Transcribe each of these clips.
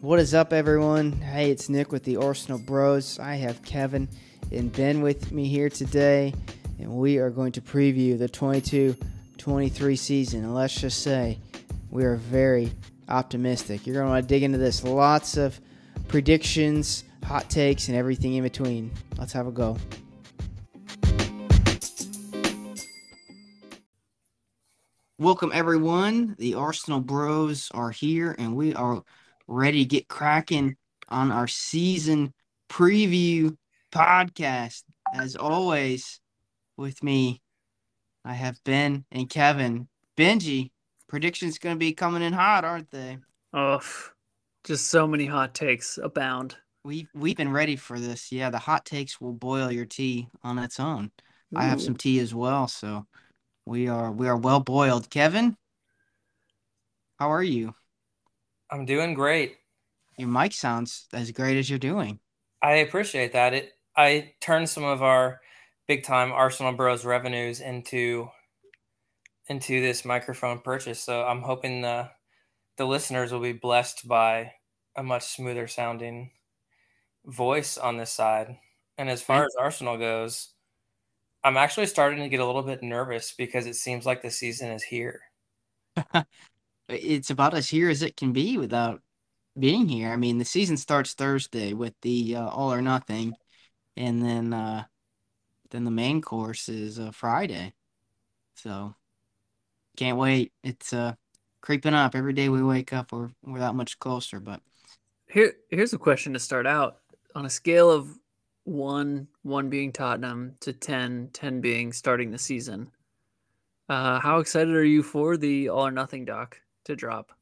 What is up, everyone? Hey, it's Nick with the Arsenal Bros. I have Kevin and Ben with me here today, and we are going to preview the 22 23 season. And let's just say we are very optimistic. You're going to want to dig into this. Lots of predictions, hot takes, and everything in between. Let's have a go. Welcome, everyone. The Arsenal Bros are here, and we are ready to get cracking on our season preview podcast. As always, with me, I have Ben and Kevin. Benji, predictions going to be coming in hot, aren't they? Oh, just so many hot takes abound. We've we've been ready for this. Yeah, the hot takes will boil your tea on its own. Ooh. I have some tea as well, so we are we are well boiled. Kevin, how are you? I'm doing great. Your mic sounds as great as you're doing. I appreciate that. It I turned some of our big time Arsenal Bros revenues into into this microphone purchase. So I'm hoping the the listeners will be blessed by a much smoother sounding voice on this side. And as far as Arsenal goes, I'm actually starting to get a little bit nervous because it seems like the season is here. it's about as here as it can be without being here. I mean, the season starts Thursday with the uh, All or Nothing, and then uh, then the main course is uh, Friday. So can't wait. It's uh, creeping up every day we wake up. We're we're that much closer. But here here's a question to start out on a scale of one one being Tottenham to 10, 10 being starting the season. Uh, how excited are you for the All or Nothing doc to drop?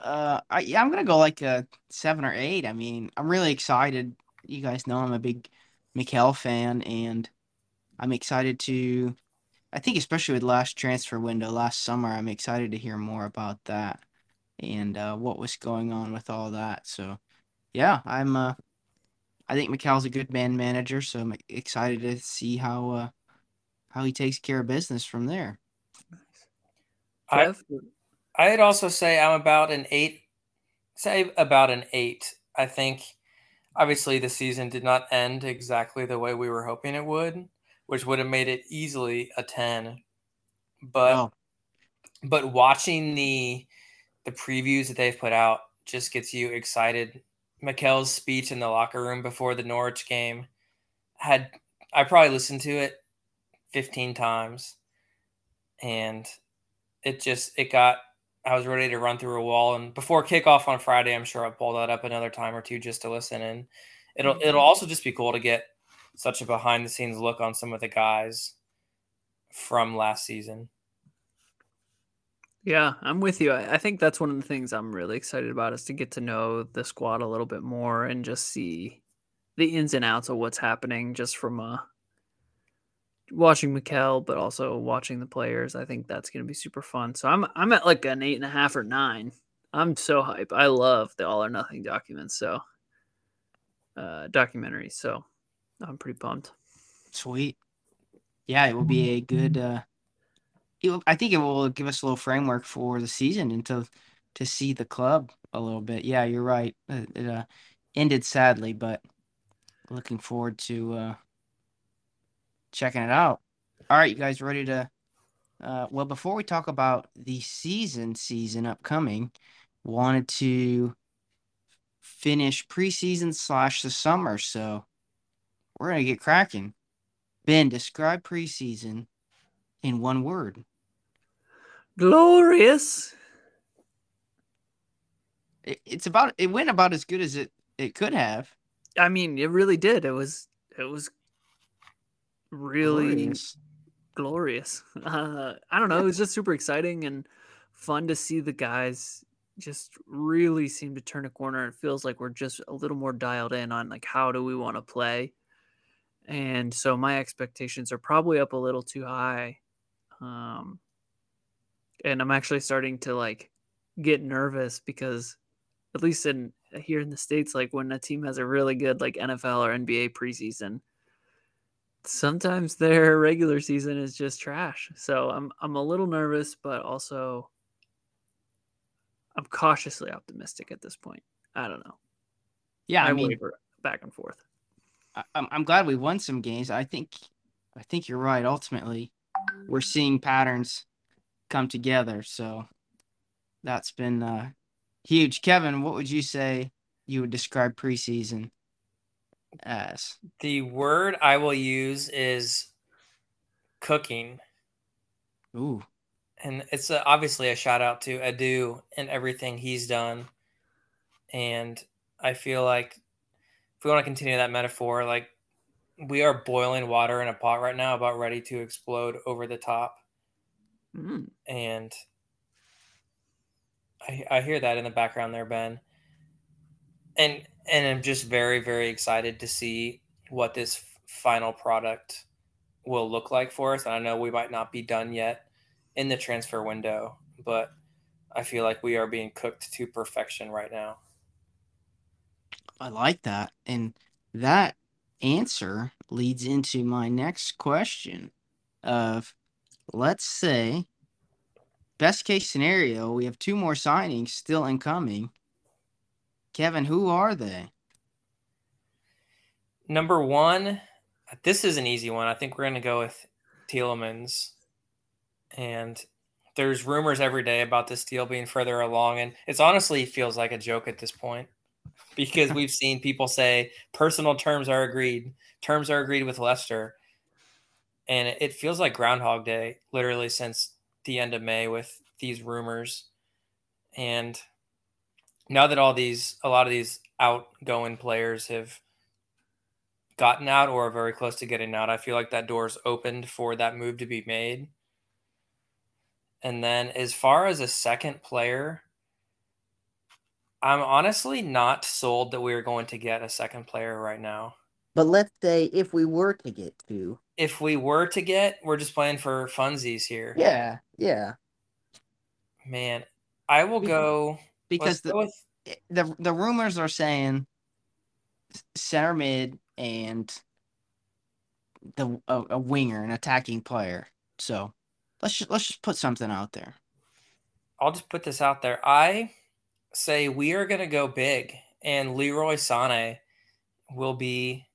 Uh, I, yeah, I'm gonna go like a seven or eight. I mean, I'm really excited. You guys know I'm a big Mikel fan, and I'm excited to. I think especially with last transfer window last summer, I'm excited to hear more about that and uh, what was going on with all that. So yeah, I'm. Uh, I think Mikel's a good man manager, so I'm excited to see how uh, how he takes care of business from there. I I'd also say I'm about an eight. Say about an eight. I think obviously the season did not end exactly the way we were hoping it would, which would have made it easily a ten. But but watching the the previews that they've put out just gets you excited Mikel's speech in the locker room before the Norwich game had I probably listened to it 15 times and it just it got I was ready to run through a wall and before kickoff on Friday I'm sure I'll pull that up another time or two just to listen and it'll mm-hmm. it'll also just be cool to get such a behind the scenes look on some of the guys from last season. Yeah, I'm with you. I think that's one of the things I'm really excited about is to get to know the squad a little bit more and just see the ins and outs of what's happening just from uh, watching Mikel, but also watching the players. I think that's going to be super fun. So I'm I'm at like an eight and a half or nine. I'm so hype. I love the All or Nothing documents. So uh, documentary. So I'm pretty pumped. Sweet. Yeah, it will be a good. Uh I think it will give us a little framework for the season and to to see the club a little bit. Yeah, you're right. It, it uh, ended sadly, but looking forward to uh, checking it out. All right, you guys ready to? Uh, well, before we talk about the season, season upcoming, wanted to finish preseason slash the summer. So we're gonna get cracking. Ben, describe preseason in one word. Glorious. It, it's about it went about as good as it it could have. I mean, it really did. It was it was really glorious. glorious. Uh, I don't know. It was just super exciting and fun to see the guys just really seem to turn a corner. It feels like we're just a little more dialed in on like how do we want to play. And so my expectations are probably up a little too high. Um, and I'm actually starting to like get nervous because at least in here in the states like when a team has a really good like NFL or NBA preseason sometimes their regular season is just trash. So I'm I'm a little nervous but also I'm cautiously optimistic at this point. I don't know. Yeah, I, I mean, waver back and forth. I, I'm I'm glad we won some games. I think I think you're right. Ultimately, we're seeing patterns come together. So that's been uh, huge. Kevin, what would you say you would describe preseason as? The word I will use is cooking. Ooh. And it's a, obviously a shout out to Edu and everything he's done. And I feel like if we want to continue that metaphor, like we are boiling water in a pot right now, about ready to explode over the top. Mm. And I, I hear that in the background there, Ben. And and I'm just very, very excited to see what this final product will look like for us. And I know we might not be done yet in the transfer window, but I feel like we are being cooked to perfection right now. I like that. And that answer leads into my next question of let's say best case scenario, we have two more signings still incoming. Kevin, who are they? Number one, this is an easy one. I think we're going to go with Tielemans. And there's rumors every day about this deal being further along. And it's honestly feels like a joke at this point because we've seen people say personal terms are agreed, terms are agreed with Leicester. And it feels like Groundhog Day, literally since the end of May with these rumors. And now that all these, a lot of these outgoing players have gotten out or are very close to getting out, I feel like that door's opened for that move to be made. And then as far as a second player, I'm honestly not sold that we're going to get a second player right now. But let's say if we were to get two. If we were to get, we're just playing for funsies here. Yeah, yeah. Man, I will go because the, with, the the rumors are saying center mid and the a, a winger, an attacking player. So let's just, let's just put something out there. I'll just put this out there. I say we are going to go big, and Leroy Sané will be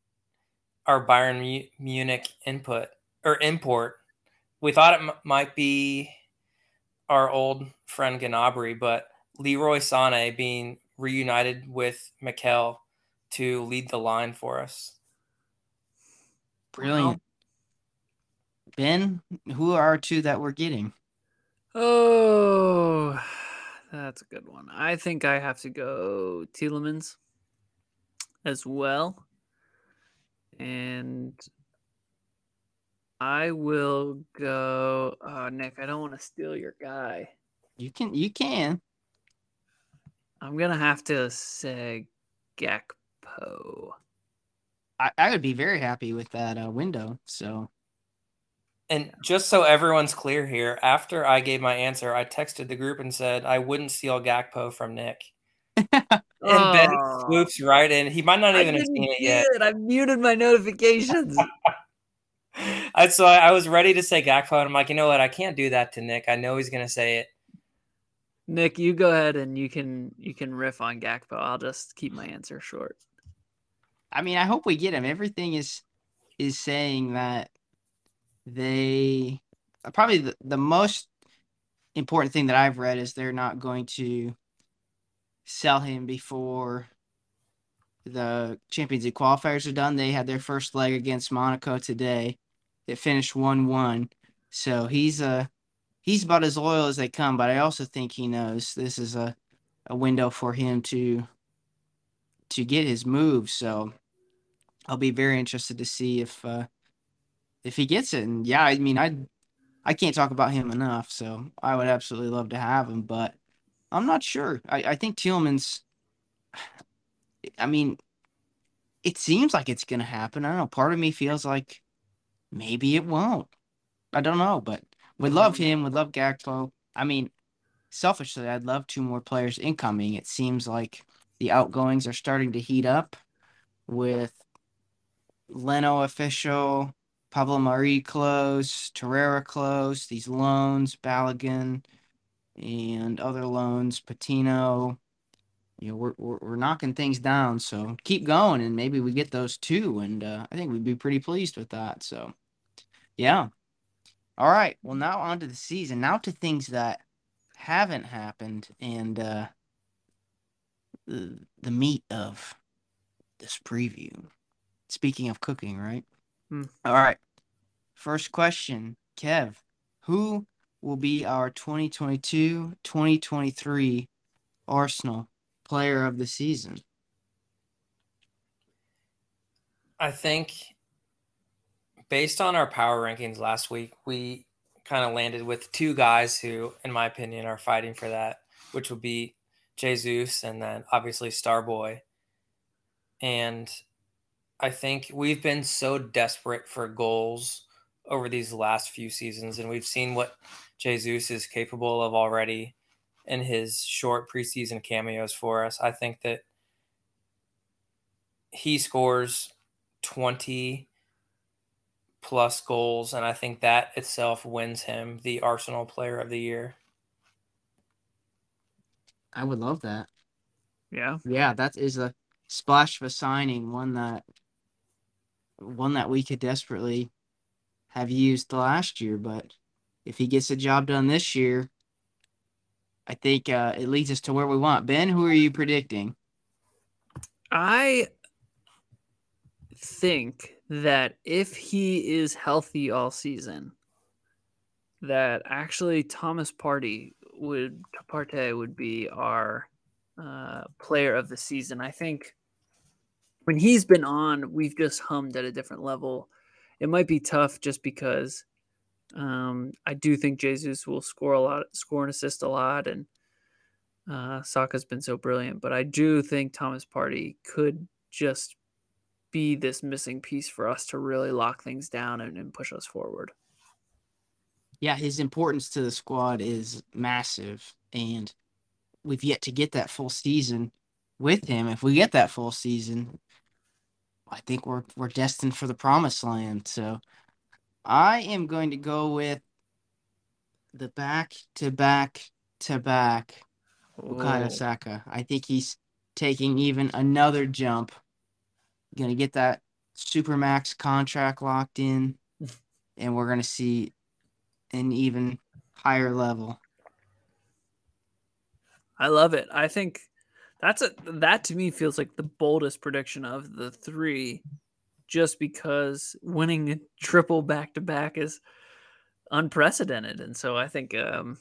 our Bayern Munich input or import. We thought it m- might be our old friend Gnabry, but Leroy Sané being reunited with Mikel to lead the line for us. Brilliant. Ben, who are two that we're getting? Oh, that's a good one. I think I have to go Tielemans as well. And I will go. Oh, Nick, I don't want to steal your guy. You can, you can. I'm gonna have to say Gakpo. I, I would be very happy with that uh, window. So, and just so everyone's clear here, after I gave my answer, I texted the group and said I wouldn't steal Gakpo from Nick. and oh. Ben swoops right in. He might not even have seen it yet. It. I muted my notifications. I so I, I was ready to say Gakpo, and I'm like, you know what? I can't do that to Nick. I know he's gonna say it. Nick, you go ahead and you can you can riff on Gakpo. I'll just keep my answer short. I mean, I hope we get him. Everything is is saying that they probably the, the most important thing that I've read is they're not going to sell him before the Champions League qualifiers are done. They had their first leg against Monaco today. It finished one one. So he's a he's about as loyal as they come, but I also think he knows this is a, a window for him to to get his move. So I'll be very interested to see if uh, if he gets it. And yeah, I mean, I I can't talk about him enough. So I would absolutely love to have him, but I'm not sure. I, I think Tielemans. I mean, it seems like it's gonna happen. I don't know. Part of me feels like maybe it won't. I don't know, but would love him. Would love Gakpo. I mean, selfishly, I'd love two more players incoming. It seems like the outgoings are starting to heat up with Leno official, Pablo Mari close, Torreira close, these loans, Balogun. and other loans, Patino. You know, we're, we're, we're knocking things down. So keep going, and maybe we get those too. And uh, I think we'd be pretty pleased with that. So, yeah. All right. Well, now on to the season. Now to things that haven't happened, and uh, the the meat of this preview. Speaking of cooking, right? Hmm. All right. First question, Kev. Who will be our 2022 2023 Arsenal player of the season? I think based on our power rankings last week, we kind of landed with two guys who, in my opinion, are fighting for that, which would be Jesus and then obviously Starboy. And I think we've been so desperate for goals over these last few seasons, and we've seen what Jesus is capable of already in his short preseason cameos for us. I think that he scores 20 plus goals, and I think that itself wins him the Arsenal Player of the Year. I would love that. Yeah. Yeah, that is a splash of a signing, one that one that we could desperately have used last year, but if he gets the job done this year, I think uh, it leads us to where we want. Ben, who are you predicting? I think that if he is healthy all season, that actually Thomas Partey would Partey would be our uh, player of the season. I think when he's been on, we've just hummed at a different level. It might be tough just because um, I do think Jesus will score a lot, score and assist a lot, and uh, Saka's been so brilliant. But I do think Thomas Partey could just be this missing piece for us to really lock things down and, and push us forward. Yeah, his importance to the squad is massive, and we've yet to get that full season with him. If we get that full season, I think we're we're destined for the promised land. So I am going to go with the back to back to back Bukayo Saka. I think he's taking even another jump. Gonna get that super max contract locked in, and we're gonna see an even higher level. I love it. I think that's a that to me feels like the boldest prediction of the three, just because winning triple back to back is unprecedented, and so I think um,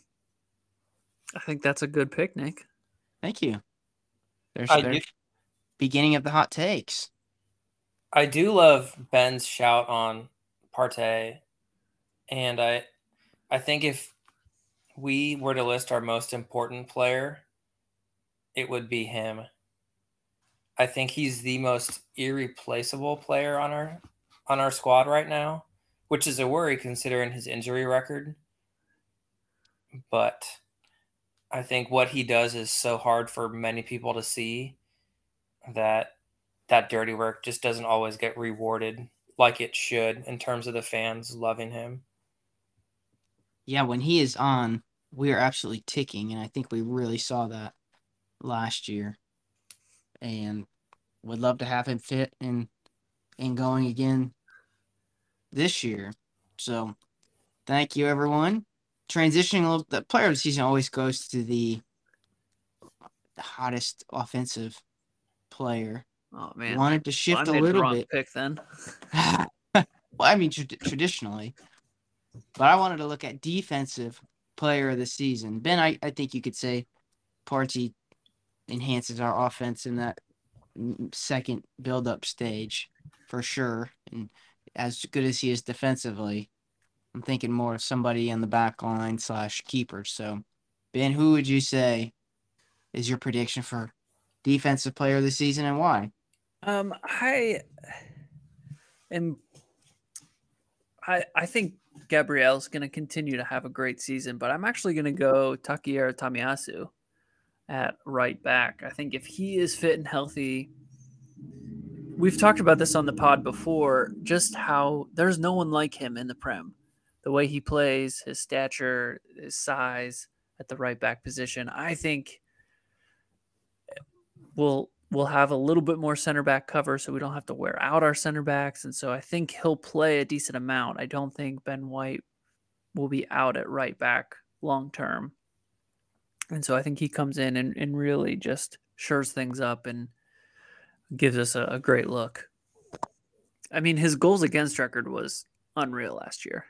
I think that's a good pick, Nick. Thank you. There's the beginning of the hot takes. I do love Ben's shout on Partey, and I I think if we were to list our most important player, it would be him. I think he's the most irreplaceable player on our on our squad right now, which is a worry considering his injury record. But I think what he does is so hard for many people to see that that dirty work just doesn't always get rewarded like it should in terms of the fans loving him yeah, when he is on, we are absolutely ticking, and I think we really saw that last year. And would love to have him fit and and going again this year. So thank you everyone. Transitioning a little the player of the season always goes to the, the hottest offensive player. Oh man. Wanted to shift well, a little bit. Pick then. well, I mean tra- traditionally but I wanted to look at defensive player of the season. Ben, I, I think you could say Partey enhances our offense in that second build up stage for sure. And as good as he is defensively, I'm thinking more of somebody in the back line slash keeper. So, Ben, who would you say is your prediction for defensive player of the season and why? Um, I am. I I think Gabriel's going to continue to have a great season, but I'm actually going to go Takehiro Tomiyasu at right back. I think if he is fit and healthy, we've talked about this on the pod before, just how there's no one like him in the Prem. The way he plays, his stature, his size. at the right back position. I think we'll we'll have a little bit more center back cover so we don't have to wear out our center backs and so I think he'll play a decent amount. I don't think Ben White will be out at right back long term. And so I think he comes in and, and really just shores things up and gives us a, a great look. I mean, his goals against record was unreal last year.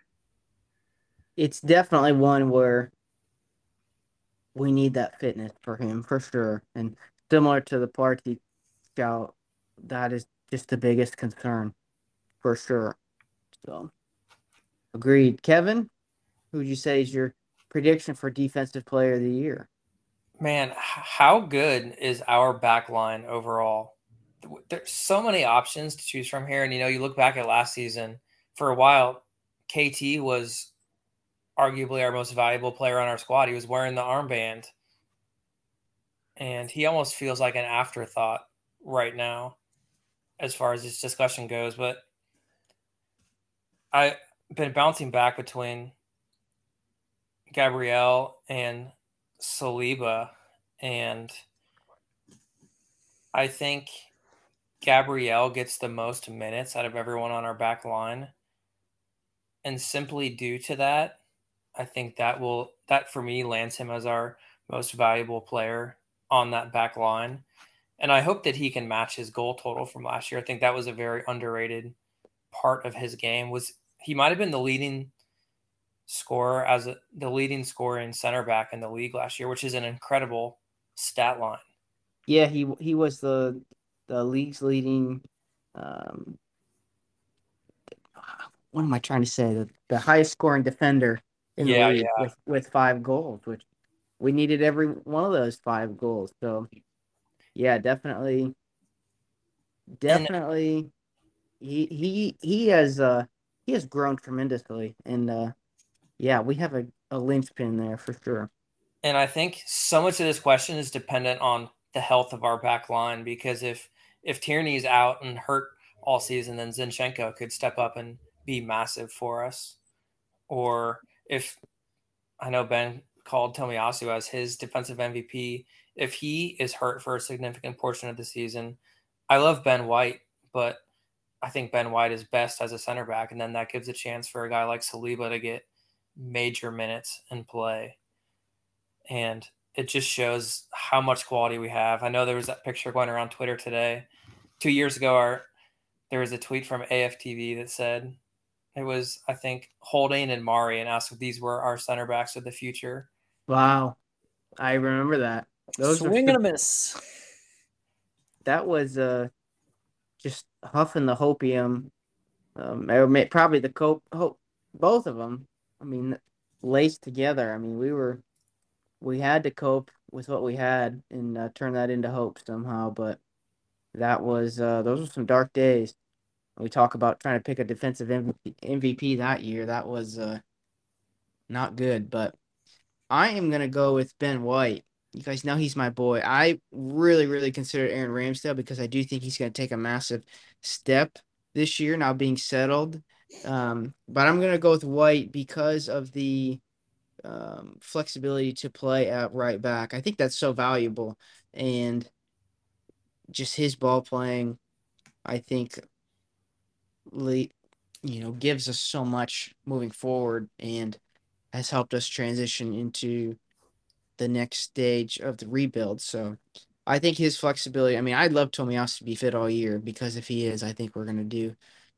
It's definitely one where we need that fitness for him for sure. And similar to the Partey scout, that is just the biggest concern for sure. So agreed. Kevin, who would you say is your prediction for defensive player of the year? Man, how good is our back line overall? There's so many options to choose from here. And, you know, you look back at last season, for a while, KT was arguably our most valuable player on our squad. He was wearing the armband. And he almost feels like an afterthought right now as far as this discussion goes. But I've been bouncing back between Gabriel and Saliba, and I think Gabriel gets the most minutes out of everyone on our back line. And simply due to that, I think that will that for me lands him as our most valuable player on that back line. And I hope that he can match his goal total from last year. I think that was a very underrated part of his game was he might have been the leading scorer as a, the leading scorer in center back in the league last year, which is an incredible stat line. Yeah, he he was the the league's leading. Um, what am I trying to say? The, the highest scoring defender in yeah, the league yeah. with with five goals, which we needed every one of those five goals. So, yeah, definitely, definitely, he he he has uh he has grown tremendously, and uh yeah, we have a, a linchpin there for sure. And I think so much of this question is dependent on the health of our back line because if if Tierney's out and hurt all season, then Zinchenko could step up and be massive for us. Or if I know Ben called Tomiyasu as his defensive MVP, if he is hurt for a significant portion of the season, I love Ben White, but I think Ben White is best as a center back, and then that gives a chance for a guy like Saliba to get major minutes and play. And it just shows how much quality we have. I know there was that picture going around Twitter today. Two years ago, our there was a tweet from AFTV that said it was, I think, Holding and Mari, and asked if these were our center backs of the future. Wow, I remember that. Those swing were, and a miss. That was uh, just huffing the hopium. Um, probably the cope, hope, both of them I mean, laced together. I mean, we were we had to cope with what we had and uh, turn that into hope somehow. But that was uh, those were some dark days. We talk about trying to pick a defensive MVP that year. That was uh, not good. But I am gonna go with Ben White. You guys know he's my boy. I really, really consider Aaron Ramsdale because I do think he's gonna take a massive step this year now being settled um, but I'm gonna go with White because of the um, flexibility to play at right back. I think that's so valuable, and just his ball playing, I think, you know, gives us so much moving forward and has helped us transition into the next stage of the rebuild. So I think his flexibility. I mean, I'd love Tomiyasu to be fit all year because if he is, I think we're gonna do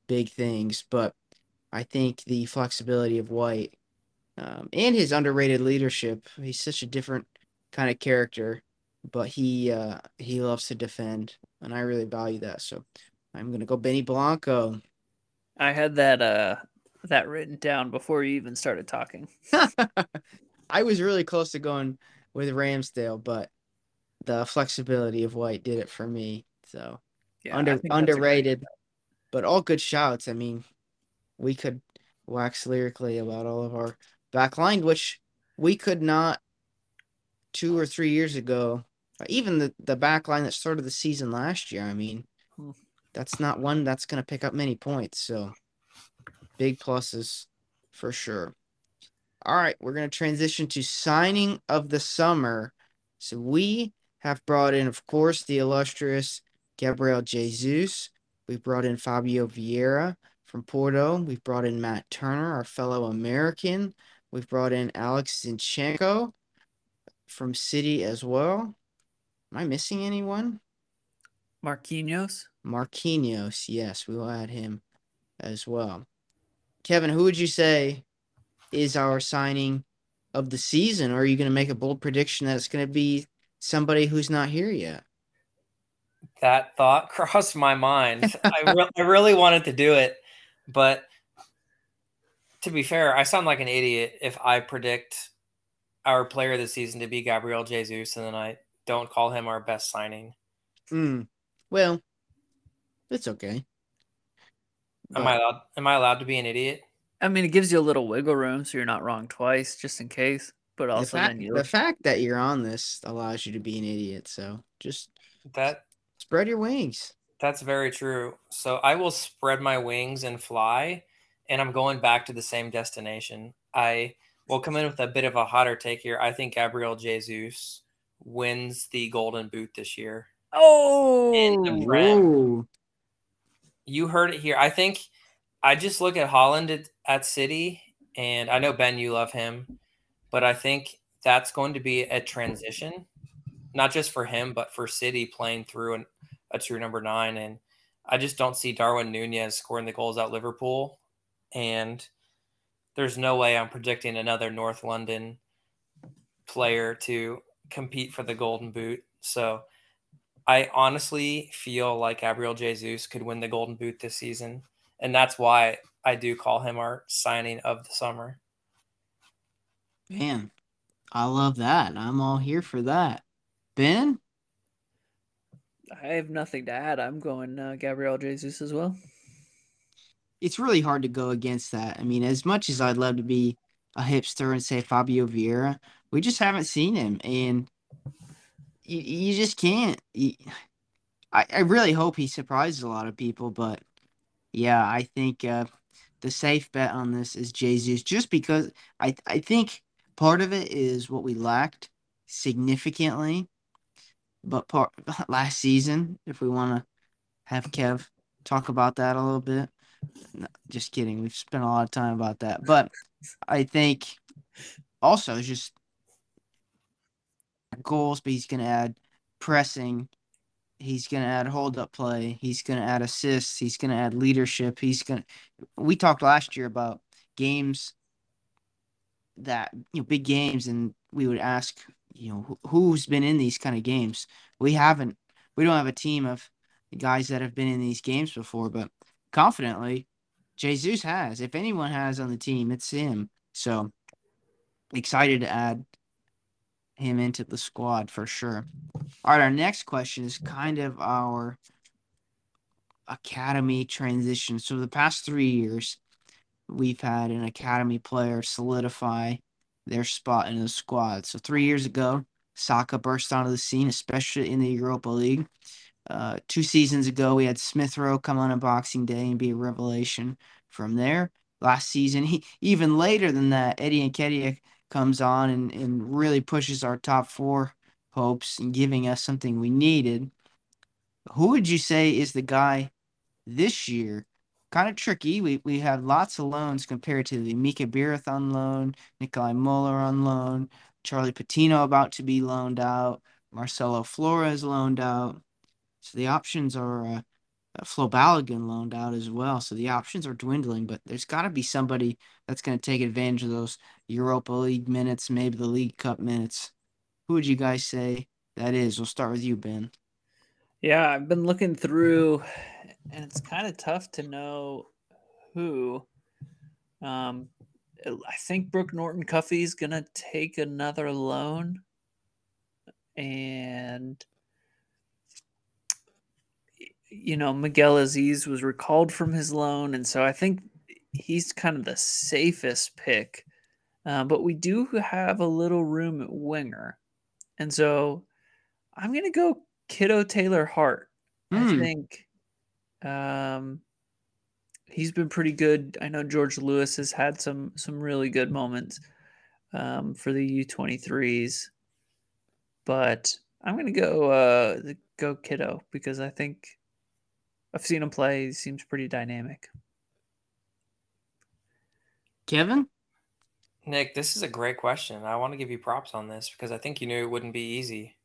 big things. But I think the flexibility of White um, and his underrated leadership. He's such a different kind of character, but he uh, he loves to defend, and I really value that. So I'm gonna go Benny Blanco. I had that uh that written down before you even started talking. I was really close to going with Ramsdale, but the flexibility of White did it for me. So yeah, under underrated, but all good shouts. I mean, we could wax lyrically about all of our backline, which we could not two or three years ago. Even the the backline that started the season last year. I mean, hmm. that's not one that's going to pick up many points. So big pluses for sure. All right, we're going to transition to signing of the summer. So we have brought in, of course, the illustrious Gabriel Jesus. We've brought in Fabio Vieira from Porto. We've brought in Matt Turner, our fellow American. We've brought in Alex Zinchenko from City as well. Am I missing anyone? Marquinhos. Marquinhos, yes, we will add him as well. Kevin, who would you say is our signing of the season? Or are you going to make a bold prediction that it's going to be somebody who's not here yet? That thought crossed my mind. I, re- I really wanted to do it, but to be fair, I sound like an idiot if I predict our player this season to be Gabriel Jesus and then I don't call him our best signing. Mm. Well, it's okay. Am I allowed? Am I allowed to be an idiot? I mean, it gives you a little wiggle room, so you're not wrong twice, just in case. But also, the fact, then the fact that you're on this allows you to be an idiot. So just that spread your wings. That's very true. So I will spread my wings and fly, and I'm going back to the same destination. I will come in with a bit of a hotter take here. I think Gabriel Jesus wins the Golden Boot this year. Oh, you heard it here. I think I just look at Haaland at, at City, and I know Ben, you love him, but I think that's going to be a transition, not just for him, but for City playing through an, a true number nine. And I just don't see Darwin Nunez scoring the goals out Liverpool, and there's no way I'm predicting another North London player to compete for the Golden Boot. So I honestly feel like Gabriel Jesus could win the Golden Boot this season, and that's why I do call him our signing of the summer. Man, I love that. I'm all here for that. Ben, I have nothing to add. I'm going uh, Gabriel Jesus as well. It's really hard to go against that. I mean, as much as I'd love to be a hipster and say Fabio Vieira, we just haven't seen him, and you, you just can't. You, I, I really hope he surprises a lot of people, but yeah, I think uh, the safe bet on this is Jesus, just because I I think part of it is what we lacked significantly, but part last season, if we want to have Kev talk about that a little bit. No, just kidding. We've spent a lot of time about that, but I think also just goals, but he's going to add pressing. He's going to add hold up play. He's going to add assists. He's going to add leadership. He's going to. We talked last year about games that, you know, big games, and we would ask, you know, who's been in these kind of games. We haven't, we don't have a team of guys that have been in these games before, but confidently, Jesus has. If anyone has on the team, it's him. So excited to add him into the squad for sure. All right, our next question is kind of our academy transition. So the past three years, we've had an academy player solidify their spot in the squad. So three years ago, Saka burst onto the scene, especially in the Europa League. Uh, two seasons ago, we had Smith Rowe come on a Boxing Day and be a revelation. From there, last season, he even later than that, Eddie and Nketiah comes on and, and really pushes our top four hopes and giving us something we needed. Who would you say is the guy this year? Kind of tricky. We we have lots of loans compared to the Mika Biereth on loan, Nikolaj Möller on loan, Charlie Patino about to be loaned out, Marcelo Flores loaned out. So the options are uh, uh, Flo Balogun loaned out as well. So the options are dwindling, but there's got to be somebody that's going to take advantage of those Europa League minutes, maybe the League Cup minutes. Who would you guys say that is? We'll start with you, Ben. Yeah, I've been looking through, and it's kind of tough to know who. Um, I think Brooke Norton Cuffy's gonna take another loan, and you know, Miguel Azeez was recalled from his loan, and so I think he's kind of the safest pick. Uh, but we do have a little room at winger, and so I'm gonna go Kido Taylor Hart. Mm. I hmm. think um, he's been pretty good. I know George Lewis has had some some really good moments, um, for the U23s, but I'm gonna go uh, go Kido because I think I've seen him play. He seems pretty dynamic. Kevin? Nick, this is a great question. I want to give you props on this because I think you knew it wouldn't be easy.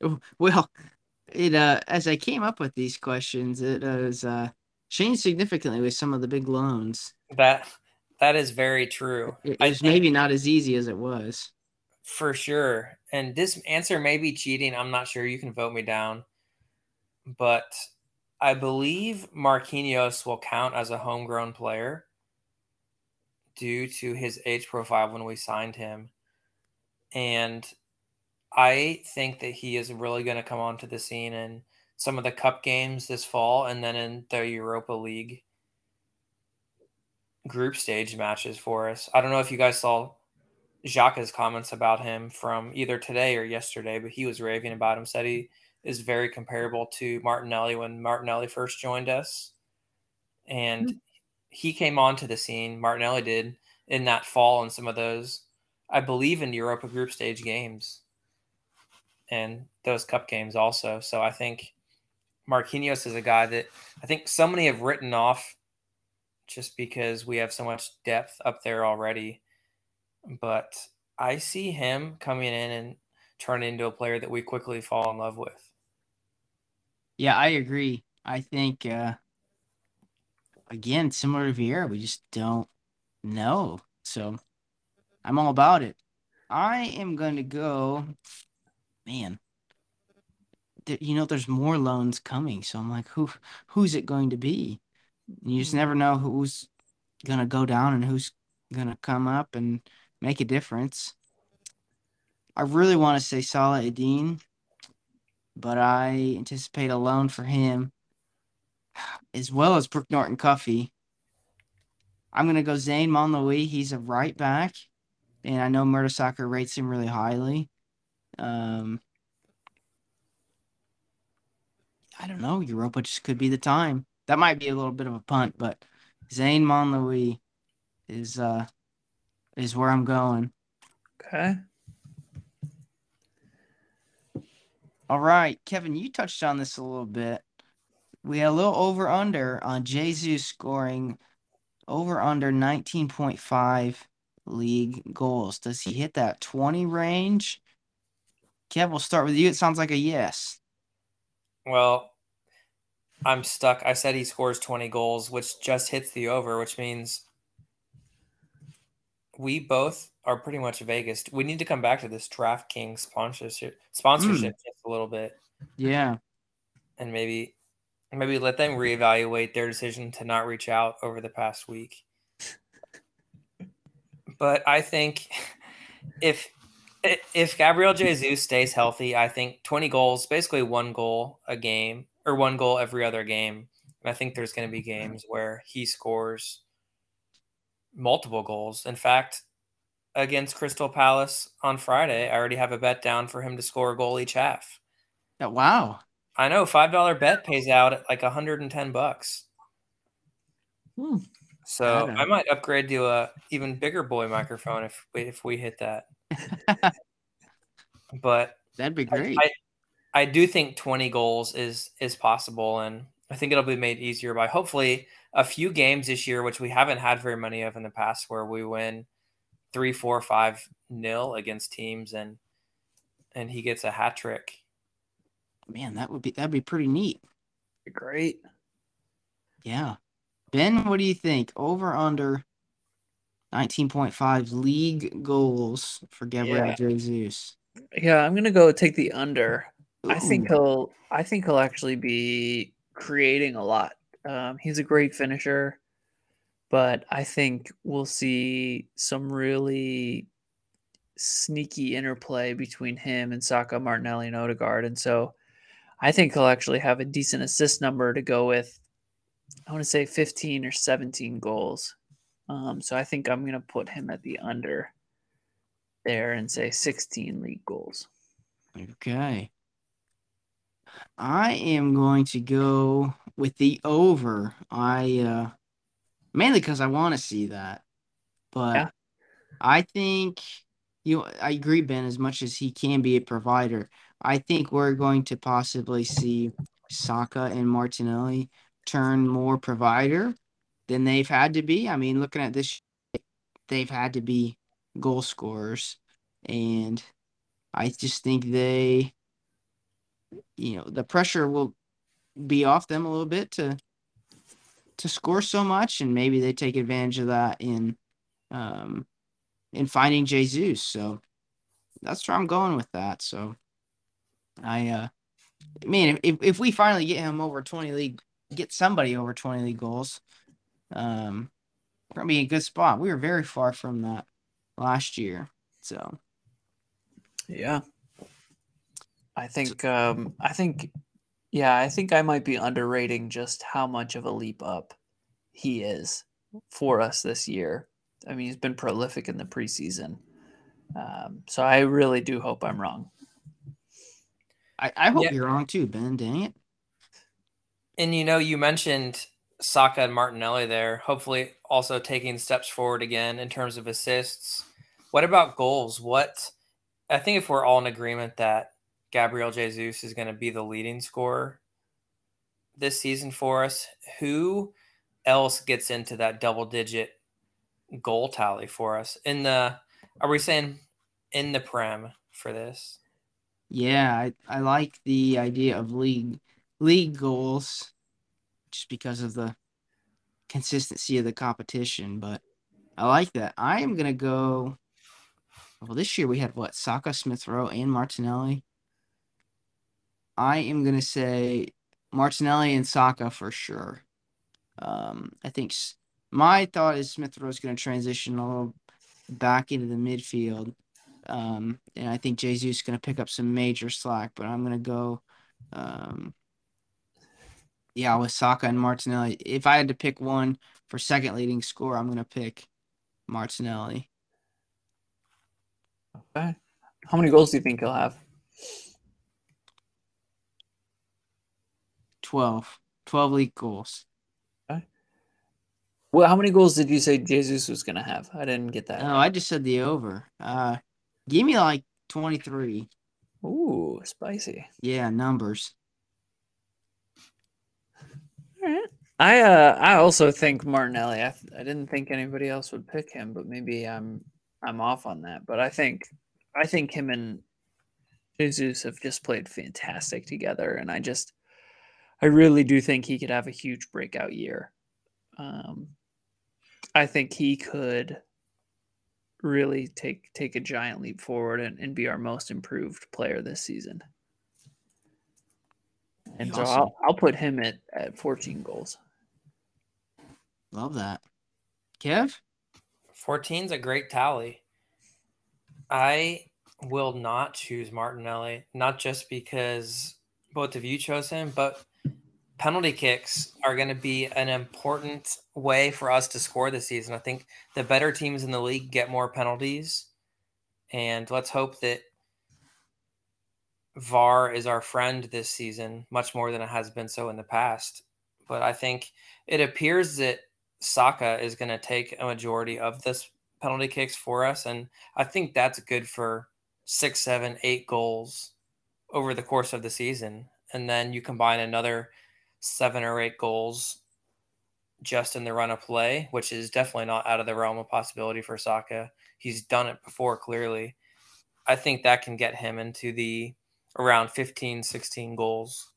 Well, it uh as I came up with these questions, it has uh changed significantly with some of the big loans. That that is very true. It, it's maybe not as easy as it was. For sure. And this answer may be cheating. I'm not sure. You can vote me down. But I believe Marquinhos will count as a homegrown player due to his age profile when we signed him. And I think that he is really going to come onto the scene in some of the cup games this fall and then in the Europa League group stage matches for us. I don't know if you guys saw Xhaka's comments about him from either today or yesterday, but he was raving about him, said he is very comparable to Martinelli when Martinelli first joined us. And mm-hmm. He came onto the scene, Martinelli did, in that fall in some of those, I believe, in Europa group stage games and those cup games also. So I think Marquinhos is a guy that I think so many have written off just because we have so much depth up there already. But I see him coming in and turning into a player that we quickly fall in love with. Yeah, I agree. I think uh again, similar to Vieira, we just don't know. So I'm all about it. I am going to go man, you know, there's more loans coming. So I'm like, who, who's it going to be? You just never know who's gonna go down and who's gonna come up and make a difference. I really want to say Salah-Eddine, but I anticipate a loan for him, as well as Brooke Norton Cuffy. I'm gonna go Zane Monlouis. He's a right back, and I know Murder Soccer rates him really highly. Um, I don't know. Europa just could be the time. That might be a little bit of a punt, but Zane Monlouis is uh is where I'm going. Okay. All right, Kevin, you touched on this a little bit. We had a little over under on Jesus scoring over under 19.5 league goals. Does he hit that 20 range? Kev, we'll start with you. It sounds like a yes. Well, I'm stuck. I said he scores 20 goals, which just hits the over, which means we both are pretty much Vegas. We need to come back to this DraftKings sponsorship sponsorship mm. just a little bit. Yeah. And maybe maybe let them reevaluate their decision to not reach out over the past week. but I think if if Gabriel Jesus stays healthy, I think 20 goals, basically one goal a game or one goal every other game. And I think there's going to be mm-hmm. games where he scores multiple goals. In fact, against Crystal Palace on Friday, I already have a bet down for him to score a goal each half. Oh, wow. I know, $5 bet pays out at like 110 bucks. Hmm. So I, I might upgrade to a even bigger boy microphone if we, if we hit that. but that'd be great. I, I do think 20 goals is is possible, and I think it'll be made easier by hopefully a few games this year, which we haven't had very many of in the past, where we win three, four, five nil against teams, and and he gets a hat trick. Man, that would be that'd be pretty neat. Great. Yeah. Ben, what do you think? Over under 19.5 league goals for Gabriel yeah. Jesus. Yeah, I'm gonna go take the under. I think he'll. I think he'll actually be creating a lot. Um, he's a great finisher, but I think we'll see some really sneaky interplay between him and Saka, Martinelli, and Odegaard, and so I think he'll actually have a decent assist number to go with. I want to say 15 or 17 goals. Um, so I think I'm going to put him at the under there and say 16 league goals. Okay. I am going to go with the over. I uh mainly because I want to see that, but yeah. I think you I agree, Ben, as much as he can be a provider. I think we're going to possibly see Saka and Martinelli turn more provider than they've had to be. I mean, looking at this, they've had to be goal scorers. And I just think they, you know, the pressure will be off them a little bit to to score so much, and maybe they take advantage of that in um in finding Jesus. So that's where I'm going with that. So I uh I mean if if we finally get him over 20 league get somebody over 20 league goals, um gonna be a good spot. We were very far from that last year. So yeah. I think um I think yeah, I think I might be underrating just how much of a leap up he is for us this year. I mean, he's been prolific in the preseason. Um, so I really do hope I'm wrong. I, I hope yeah. you're wrong too, Ben. Dang it. And you know, you mentioned Saka and Martinelli there, hopefully also taking steps forward again in terms of assists. What about goals? What I think if we're all in agreement that Gabriel Jesus is going to be the leading scorer this season for us, who else gets into that double digit goal tally for us in the are we saying in the prem for this? Yeah, I, I like the idea of league league goals just because of the consistency of the competition, but I like that. I am gonna go well this year we had what Saka, Smith Rowe, and Martinelli. I am gonna say Martinelli and Saka for sure. Um, I think my thought is Smith Rowe is going to transition a little back into the midfield. Um, and I think Jesus is going to pick up some major slack, but I'm going to go, um, yeah, with Saka and Martinelli. If I had to pick one for second leading score, I'm going to pick Martinelli. Okay. How many goals do you think he'll have? 12. 12 league goals. Okay. Well, how many goals did you say Jesus was going to have? I didn't get that. No, I just said the over. Uh, give me like 23. Ooh, spicy. Yeah, numbers. All right. I uh I also think Martinelli. I, I didn't think anybody else would pick him, but maybe I'm I'm off on that. But I think I think him and Jesus have just played fantastic together, and I just I really do think he could have a huge breakout year. Um, I think he could really take take a giant leap forward and, and be our most improved player this season. And awesome. so I'll, I'll put him at, at 14 goals. Love that. Kev? 14's a great tally. I will not choose Martinelli, not just because both of you chose him, but penalty kicks are going to be an important way for us to score this season. I think the better teams in the league get more penalties, and let's hope that VAR is our friend this season, much more than it has been so in the past. But I think it appears that Saka is going to take a majority of this penalty kicks for us, and I think that's good for six, seven, eight goals over the course of the season. And then you combine another seven or eight goals just in the run of play, which is definitely not out of the realm of possibility for Saka. He's done it before, clearly. I think that can get him into the around 15, 16 goals.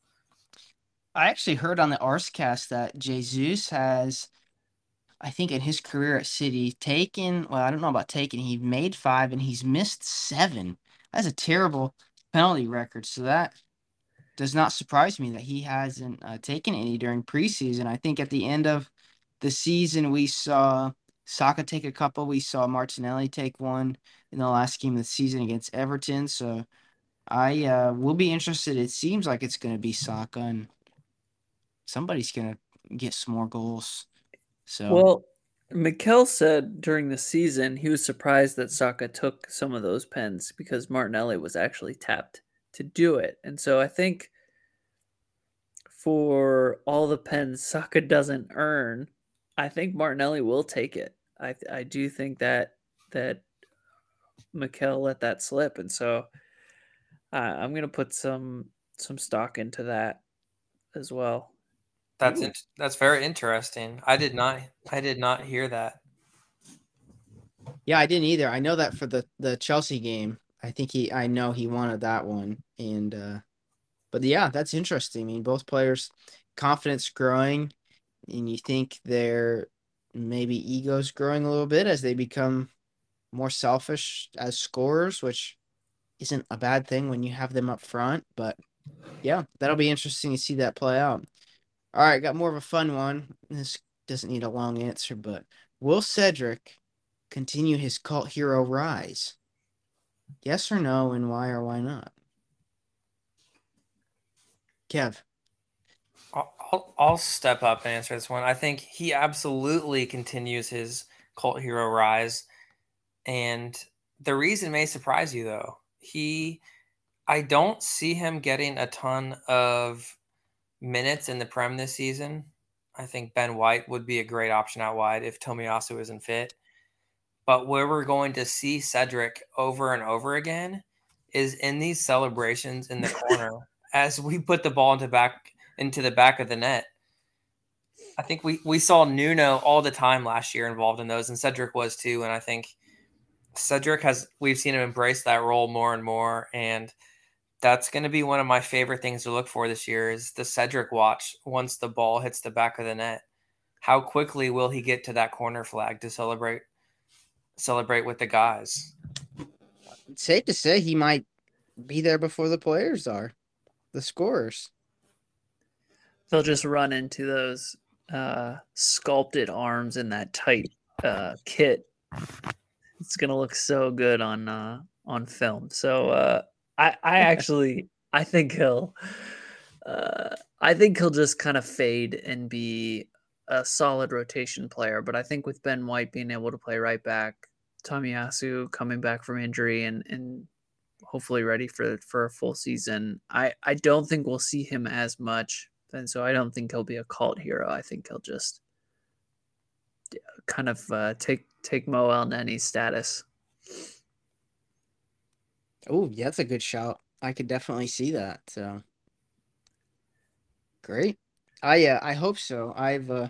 I actually heard on the Arsecast that Jesus has, I think, in his career at City, taken, well, I don't know about taken, he made five and he's missed seven. That's a terrible penalty record. So that does not surprise me that he hasn't uh, taken any during preseason. I think at the end of the season, we saw Saka take a couple. We saw Martinelli take one in the last game of the season against Everton. So I uh, will be interested. It seems like it's going to be Saka, and somebody's going to get some more goals. So well, Mikel said during the season he was surprised that Saka took some of those pens because Martinelli was actually tapped to do it. And so I think for all the pens Saka doesn't earn, I think Martinelli will take it. I I do think that that Mikel let that slip, and so uh, I'm gonna put some some stock into that as well. That's in, that's very interesting. I did not I did not hear that. Yeah, I didn't either. I know that for the the Chelsea game. I think he I know he wanted that one and uh but yeah, that's interesting. I mean, both players confidence growing and you think their maybe egos growing a little bit as they become more selfish as scorers, which isn't a bad thing when you have them up front, but yeah, that'll be interesting to see that play out. All right, got more of a fun one. This doesn't need a long answer, but will Cedric continue his cult hero rise? Yes or no, and why or why not? Kev. I'll, I'll step up and answer this one. I think he absolutely continues his cult hero rise. And the reason may surprise you, though. He, I don't see him getting a ton of minutes in the Prem this season. I think Ben White would be a great option out wide if Tomiyasu isn't fit. But where we're going to see Cedric over and over again is in these celebrations in the corner as we put the ball into back into the back of the net. I think we, we saw Nuno all the time last year involved in those, and Cedric was too. And I think Cedric has we've seen him embrace that role more and more. And that's going to be one of my favorite things to look for this year is the Cedric watch once the ball hits the back of the net. How quickly will he get to that corner flag to celebrate celebrate with the guys? It's safe to say he might be there before the players are, the scorers. They'll just run into those uh, sculpted arms in that tight uh, kit. It's gonna look so good on uh, on film. So uh, I, I actually, I think he'll, uh, I think he'll just kind of fade and be a solid rotation player. But I think with Ben White being able to play right back, Tomiyasu coming back from injury and and hopefully ready for for a full season, I I don't think we'll see him as much. And so I don't think he'll be a cult hero. I think he'll just kind of uh, take take Mo Elneny's status. Oh, yeah, that's a good shout. I could definitely see that. So great. I uh, I hope so. I've uh,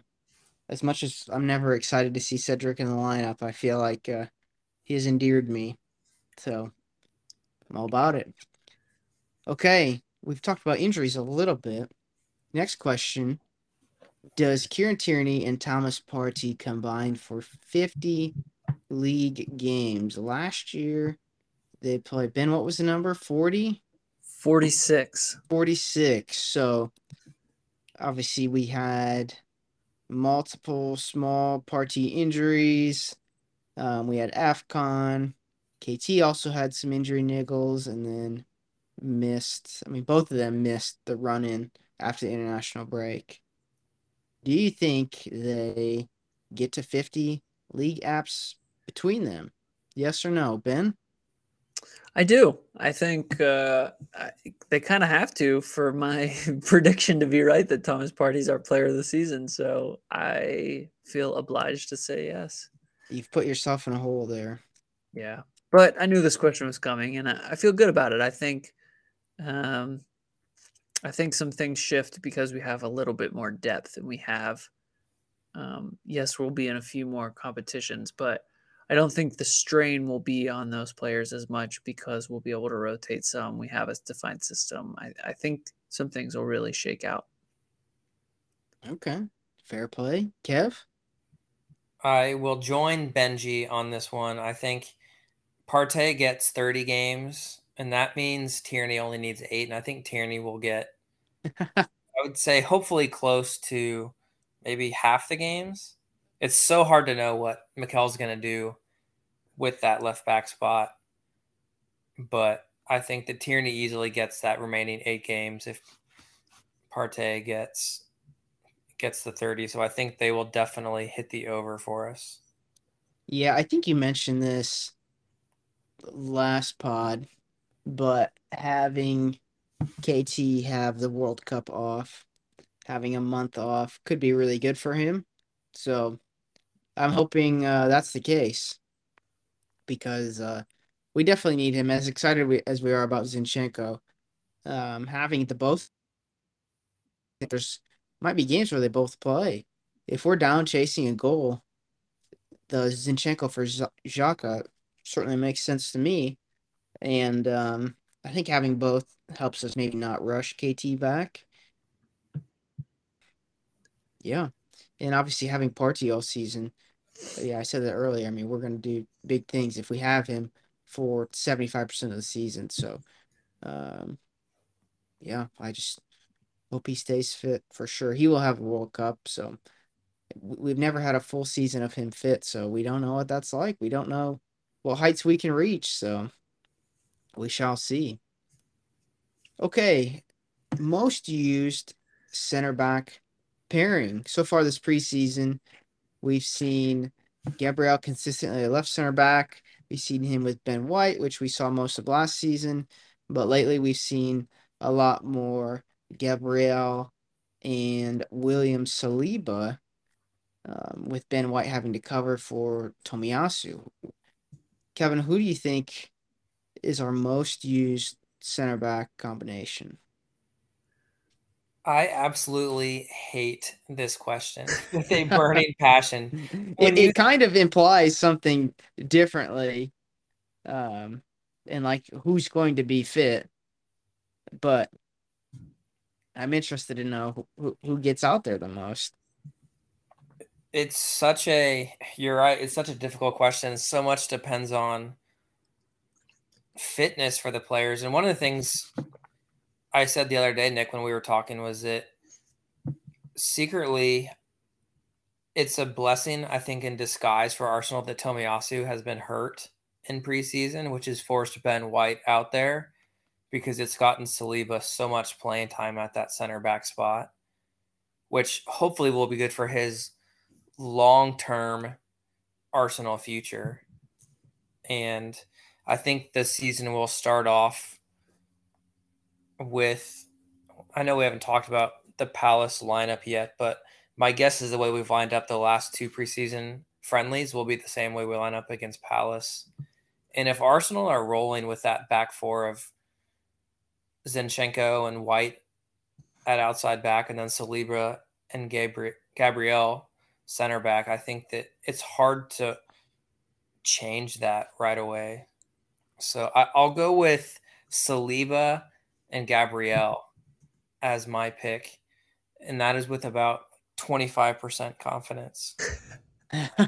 as much as I'm never excited to see Cedric in the lineup, I feel like uh, he has endeared me. So I'm all about it. Okay, we've talked about injuries a little bit. Next question. Does Kieran Tierney and Thomas Partey combine for 50 league games? Last year, they played. Ben, what was the number? 40? 46. 46. So obviously we had multiple small Partey injuries. Um, we had AFCON. KT also had some injury niggles and then missed. I mean, both of them missed the run in after the international break. Do you think they get to 50 league apps between them? Yes or no, Ben? I do. I think uh, I, they kind of have to for my prediction to be right that Thomas Partey's our player of the season. So I feel obliged to say yes. You've put yourself in a hole there. Yeah. But I knew this question was coming and I, I feel good about it. I think um, I think some things shift because we have a little bit more depth and we have. Um, yes, we'll be in a few more competitions, but I don't think the strain will be on those players as much because we'll be able to rotate some. We have a defined system. I, I think some things will really shake out. Okay. Fair play. Kev? I will join Benji on this one. I think Partey gets 30 games, and that means Tierney only needs eight. And I think Tierney will get, I would say, hopefully close to maybe half the games it's so hard to know what Mikel's going to do with that left back spot. But I think that Tierney easily gets that remaining eight games if Partey gets gets the 30. So I think they will definitely hit the over for us. Yeah, I think you mentioned this last pod, but having KT have the World Cup off, having a month off could be really good for him. So I'm hoping uh, that's the case because uh, we definitely need him. As excited as we are about Zinchenko, um, having the both, there's might be games where they both play. If we're down chasing a goal, the Zinchenko for Xhaka certainly makes sense to me, and um, I think having both helps us maybe not rush KT back. Yeah, and obviously having Partey all season. Yeah, I said that earlier. I mean, we're going to do big things if we have him for 75% of the season. So, um, yeah, I just hope he stays fit for sure. He will have a World Cup. So, we've never had a full season of him fit. So, we don't know what that's like. We don't know what heights we can reach. So, we shall see. Okay, most used center back pairing so far this preseason. We've seen Gabriel consistently left center back. We've seen him with Ben White, which we saw most of last season. But lately, we've seen a lot more Gabriel and William Saliba, um, with Ben White having to cover for Tomiyasu. Kevin, who do you think is our most used center back combination? I absolutely hate this question with a burning passion. It, you... it kind of implies something differently, um, and like who's going to be fit. But I'm interested to know who, who gets out there the most. It's such a you're right. It's such a difficult question. So much depends on fitness for the players, and one of the things I said the other day, Nick, when we were talking, was that secretly it's a blessing, I think, in disguise for Arsenal that Tomiyasu has been hurt in preseason, which has forced Ben White out there because it's gotten Saliba so much playing time at that center back spot, which hopefully will be good for his long term Arsenal future. And I think this season will start off with I know we haven't talked about the Palace lineup yet, but my guess is the way we've lined up the last two preseason friendlies will be the same way we line up against Palace. And if Arsenal are rolling with that back four of Zinchenko and White at outside back, and then Saliba and Gabri- Gabriel center back, I think that it's hard to change that right away. So I, will go with Saliba and Gabriel as my pick, and that is with about 25% confidence.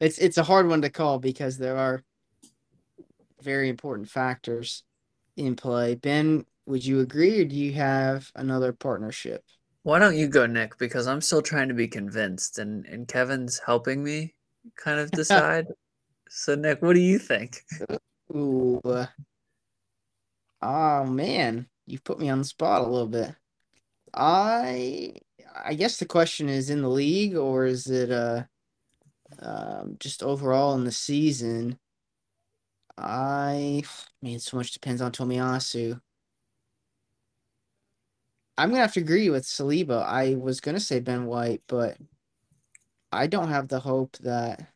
it's it's a hard one to call because there are very important factors in play. Ben, would you agree or do you have another partnership? Why don't you go, Nick? Because I'm still trying to be convinced and, and Kevin's helping me kind of decide. so Nick, what do you think? Ooh. Uh, oh man you've put me on the spot a little bit. I I guess the question is in the league or is it uh um, just overall in the season? I mean, so much depends on Tomiyasu. I'm gonna have to agree with Saliba. I was gonna say Ben White, but I don't have the hope that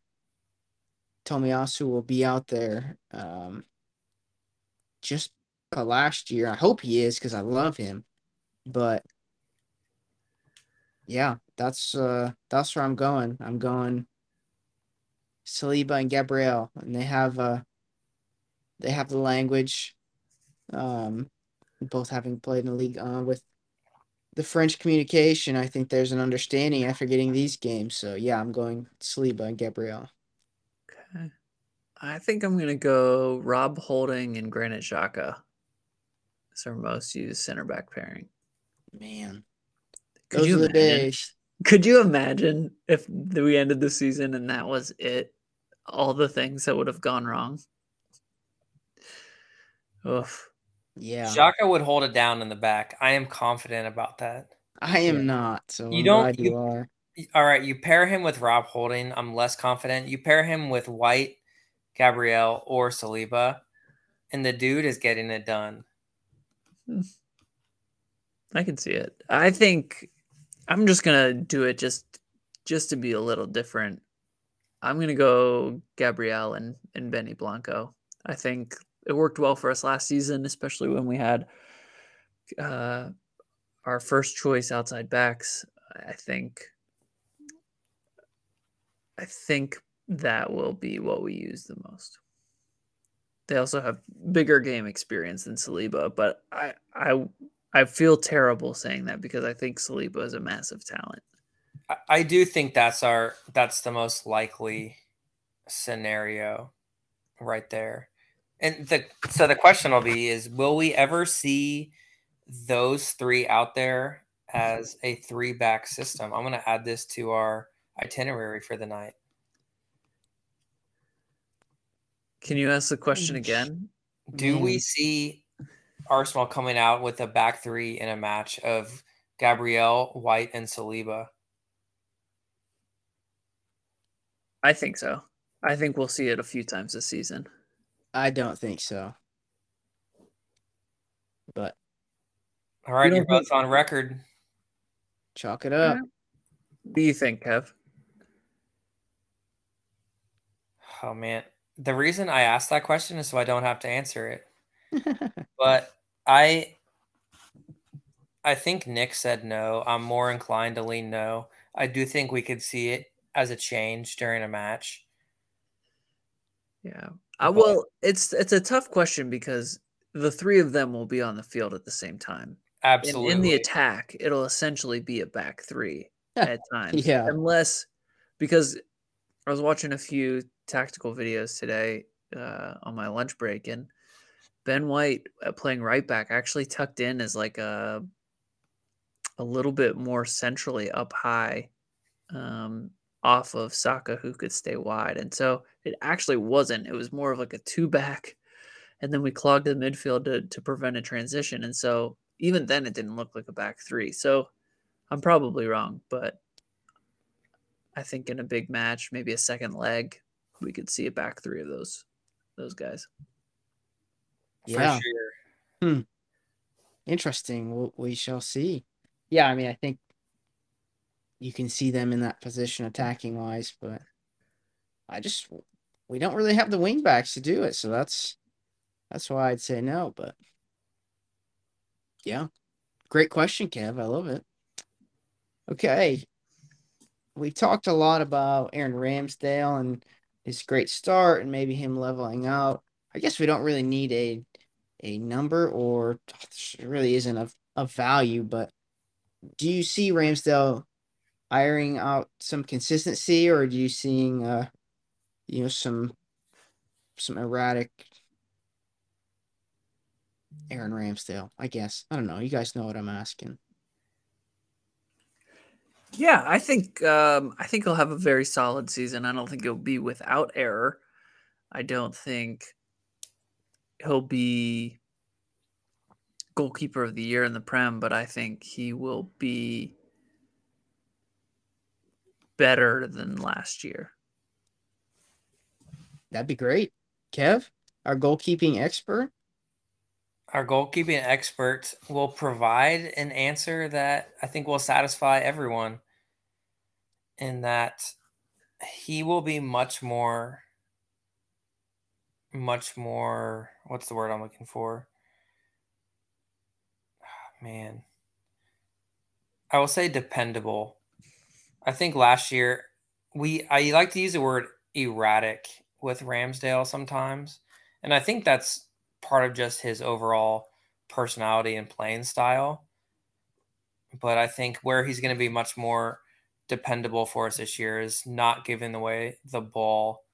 Tomiyasu will be out there. Um, just last year. I hope he is because I love him. But yeah, that's uh that's where I'm going. I'm going Saliba and Gabriel, and they have uh they have the language. Um, both having played in the league uh, with the French communication, I think there's an understanding after getting these games. So yeah, I'm going Saliba and Gabriel. Okay. I think I'm gonna go Rob Holding and Granit Xhaka. It's our most used center back pairing. Man, could those you are the imagine, days. Could you imagine if we ended the season and that was it? All the things that would have gone wrong. Oof. Yeah. Xhaka would hold it down in the back. I am confident about that. I am yeah. not. So you I'm don't. You, you are. All right. You pair him with Rob Holding. I'm less confident. You pair him with White, Gabriel, or Saliba, and the dude is getting it done. I can see it. I think I'm just gonna do it just just to be a little different. I'm gonna go Gabriel and, and Benny Blanco. I think it worked well for us last season, especially when we had uh, our first choice outside backs. I think I think that will be what we use the most. They also have bigger game experience than Saliba, but I I I feel terrible saying that because I think Saliba is a massive talent. I do think that's our that's the most likely scenario right there. And the so the question will be is will we ever see those three out there as a three back system? I'm going to add this to our itinerary for the night. Can you ask the question again? Do we see Arsenal coming out with a back three in a match of Gabriel, White, and Saliba? I think so. I think we'll see it a few times this season. I don't think so. But all right, you are both on record. Chalk it up. What do you think, Kev? Oh man, the reason I asked that question is so I don't have to answer it. but I I think Nick said no. I'm more inclined to lean no. I do think we could see it as a change during a match. Yeah. Uh, well, it's it's a tough question because the three of them will be on the field at the same time. Absolutely. In, in the attack, it'll essentially be a back three at times. Yeah. Unless because I was watching a few tactical videos today uh, on my lunch break, and Ben White uh, playing right back actually tucked in as like a a little bit more centrally up high um, off of Saka, who could stay wide. And so it actually wasn't. It was more of like a two back. And then we clogged the midfield to, to prevent a transition. And so even then, it didn't look like a back three. So I'm probably wrong, but I think in a big match, maybe a second leg, we could see a back three of those those guys. Yeah. Sure. Hmm. Interesting. We'll, we shall see. Yeah, I mean, I think you can see them in that position attacking wise, but I just we don't really have the wing backs to do it, so that's that's why I'd say no. But yeah, great question, Kev. I love it. Okay, we talked a lot about Aaron Ramsdale and his great start, and maybe him leveling out. I guess we don't really need a a number, or really isn't of of value. But do you see Ramsdale ironing out some consistency, or are you seeing uh, you know, some some erratic Aaron Ramsdale? I guess I don't know. You guys know what I'm asking. Yeah, I think um, I think he'll have a very solid season. I don't think he'll be without error. I don't think he'll be goalkeeper of the year in the Prem, but I think he will be better than last year. That'd be great. Kev, our goalkeeping expert. Our goalkeeping expert will provide an answer that I think will satisfy everyone in that he will be much more much more what's the word I'm looking for? Oh, man. I will say dependable I think last year we I like to use the word erratic with Ramsdale sometimes, and I think that's part of just his overall personality and playing style. But I think where he's going to be much more dependable for us this year is not giving away the ball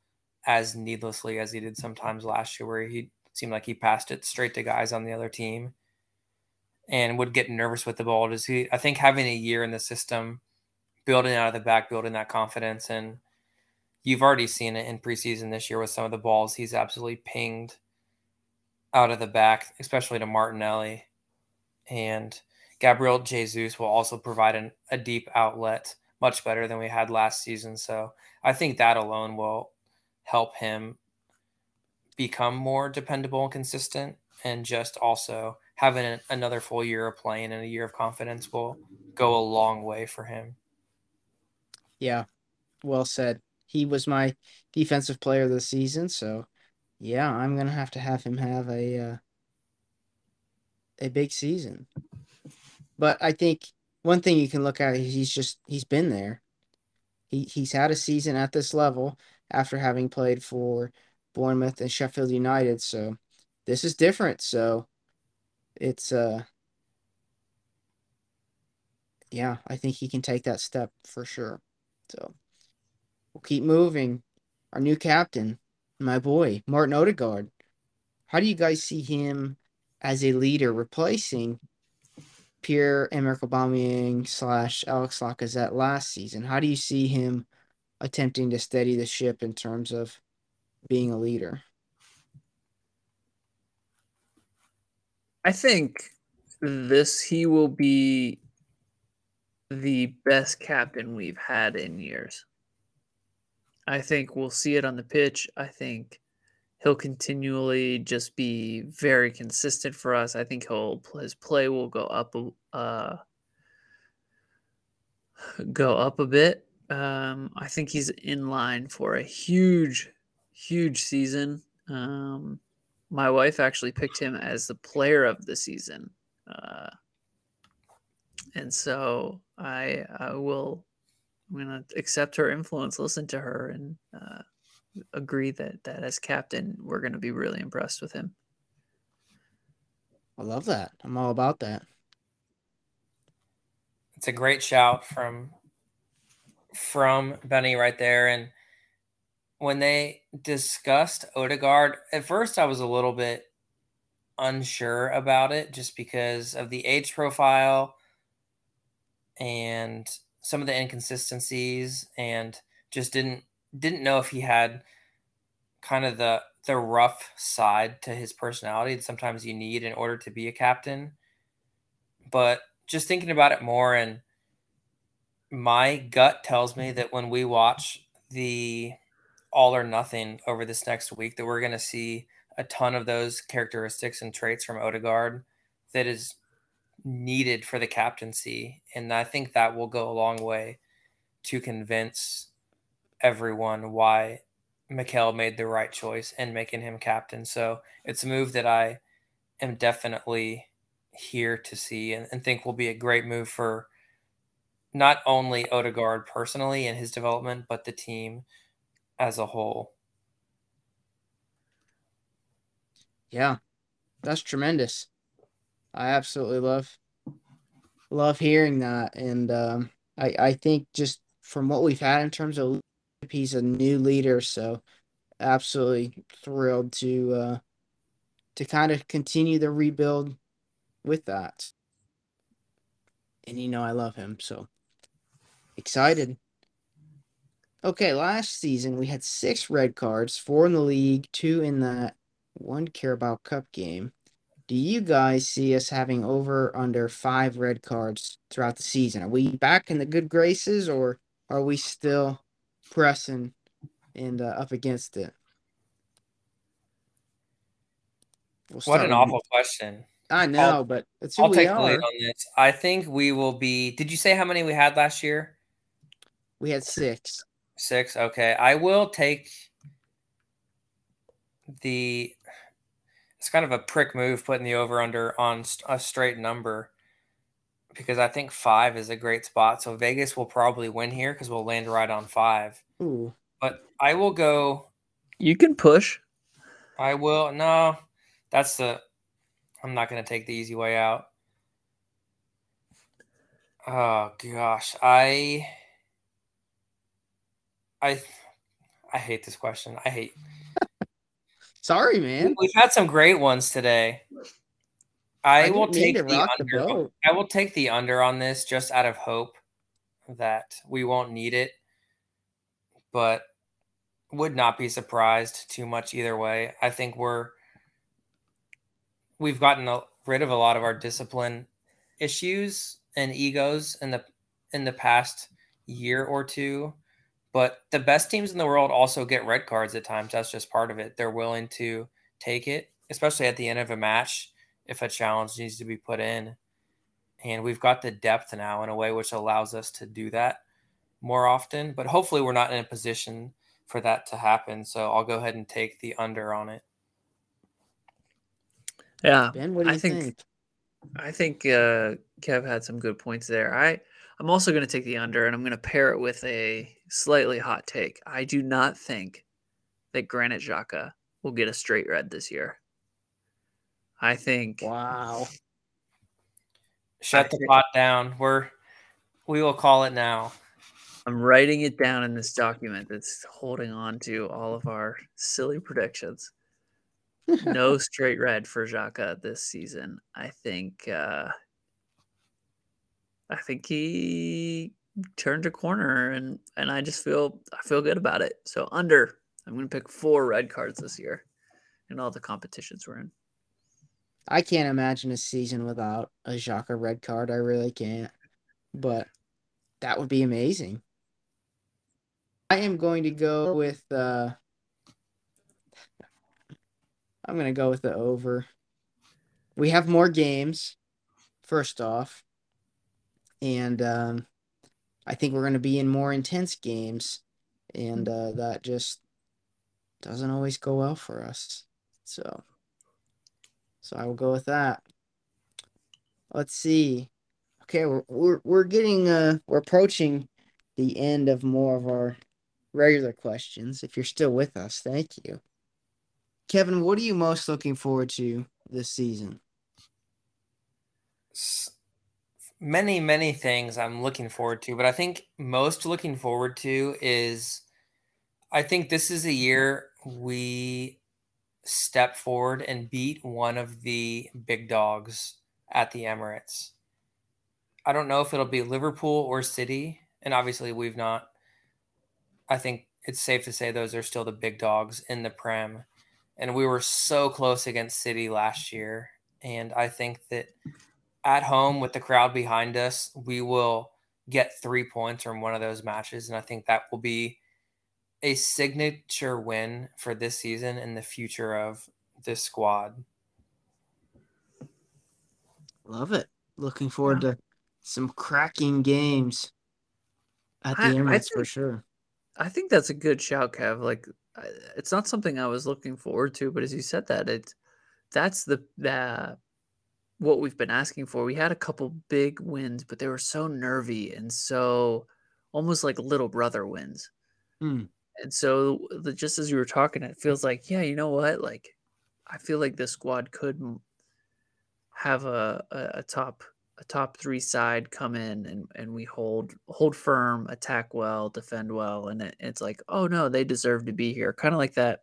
as needlessly as he did sometimes last year, where he seemed like he passed it straight to guys on the other team and would get nervous with the ball. Does he? I think having a year in the system building out of the back, building that confidence. And you've already seen it in preseason this year with some of the balls he's absolutely pinged out of the back, especially to Martinelli. And Gabriel Jesus will also provide an, a deep outlet, much better than we had last season. So I think that alone will help him become more dependable and consistent. And just also having an, another full year of playing and a year of confidence will go a long way for him. Yeah, well said. He was my defensive player the season, so yeah, I'm gonna have to have him have a uh, a big season. But I think one thing you can look at is he's just he's been there. He he's had a season at this level after having played for Bournemouth and Sheffield United. So this is different. So it's uh yeah, I think he can take that step for sure. So we'll keep moving. Our new captain, my boy, Martin Odegaard. How do you guys see him as a leader replacing Pierre Emerick Aubameyang slash Alex Lacazette last season? How do you see him attempting to steady the ship in terms of being a leader? I think this he will be the best captain we've had in years. I think we'll see it on the pitch. I think he'll continually just be very consistent for us. I think he'll his play will go up uh go up a bit. Um, I think he's in line for a huge, huge season. Um, my wife actually picked him as the player of the season. Uh, and so I, I will, I'm to accept her influence, listen to her, and uh, agree that, that as captain, we're going to be really impressed with him. I love that. I'm all about that. It's a great shout from from Benny right there. And when they discussed Odegaard, at first I was a little bit unsure about it just because of the age profile and some of the inconsistencies and just didn't didn't know if he had kind of the the rough side to his personality that sometimes you need in order to be a captain. But just thinking about it more and my gut tells me that when we watch the all or nothing over this next week that we're going to see a ton of those characteristics and traits from Odegaard that is needed for the captaincy. And I think that will go a long way to convince everyone why Mikel made the right choice in making him captain. So it's a move that I am definitely here to see and, and think will be a great move for not only Odegaard personally and his development, but the team as a whole. Yeah, that's tremendous. I absolutely love love hearing that, and um, I I think just from what we've had in terms of he's a new leader, so absolutely thrilled to uh, to kind of continue the rebuild with that. And you know I love him, so excited. Okay, last season we had six red cards, four in the league, two in that one Carabao Cup game. Do you guys see us having over under five red cards throughout the season? Are we back in the good graces or are we still pressing and uh, up against it? We'll what an awful question. I know, I'll, but it's who I'll take are. the lead on this. I think we will be. Did you say how many we had last year? We had six. Six. Okay. I will take the. It's kind of a prick move putting the over under on a straight number because I think five is a great spot. So Vegas will probably win here because we'll land right on five. Ooh. But I will go. You can push. I will. No, that's the. I'm not going to take the easy way out. Oh gosh, I I I hate this question. I hate. Sorry, man. We've had some great ones today. I, I will take the under. The I will take the under on this just out of hope that we won't need it, but would not be surprised too much either way. I think we're we've gotten a, rid of a lot of our discipline issues and egos in the in the past year or two but the best teams in the world also get red cards at times. That's just part of it. They're willing to take it, especially at the end of a match if a challenge needs to be put in. And we've got the depth now in a way which allows us to do that more often. But hopefully, we're not in a position for that to happen. So I'll go ahead and take the under on it. Yeah. Ben, what do you I think, think? I think uh, Kev had some good points there. I I'm also going to take the under, and I'm going to pair it with a slightly hot take. I do not think that Granit Xhaka will get a straight red this year. I think. Wow. Shut I the think- pot down. We're we will call it now. I'm writing it down in this document that's holding on to all of our silly predictions. no straight red for Xhaka this season. I think uh I think he turned a corner and and I just feel I feel good about it. So under I'm going to pick four red cards this year in all the competitions we're in. I can't imagine a season without a Xhaka red card. I really can't. But that would be amazing. I am going to go with uh I'm going to go with the over. We have more games first off. And um I think we're going to be in more intense games and uh that just doesn't always go well for us. So so I will go with that. Let's see. Okay, we're we're, we're getting uh we're approaching the end of more of our regular questions. If you're still with us, thank you. Kevin, what are you most looking forward to this season? Many, many things I'm looking forward to, but I think most looking forward to is I think this is a year we step forward and beat one of the big dogs at the Emirates. I don't know if it'll be Liverpool or City, and obviously we've not. I think it's safe to say those are still the big dogs in the Prem, and we were so close against City last year, and I think that at home with the crowd behind us, we will get three points from one of those matches, and I think that will be a signature win for this season and the future of this squad. Love it. Looking forward to some cracking games at the I- I Emirates for sure. I think that's a good shout, Kev. Like, it's not something I was looking forward to, but as you said that, it's that's the the what we've been asking for. We had a couple big wins, but they were so nervy and so almost like little brother wins. Hmm. And so, the, just as you were talking, it feels like, yeah, you know what? Like, I feel like this squad could have a, a, a top a top three side come in and, and we hold hold firm, attack well, defend well, and it, it's like, oh no, they deserve to be here. Kind of like that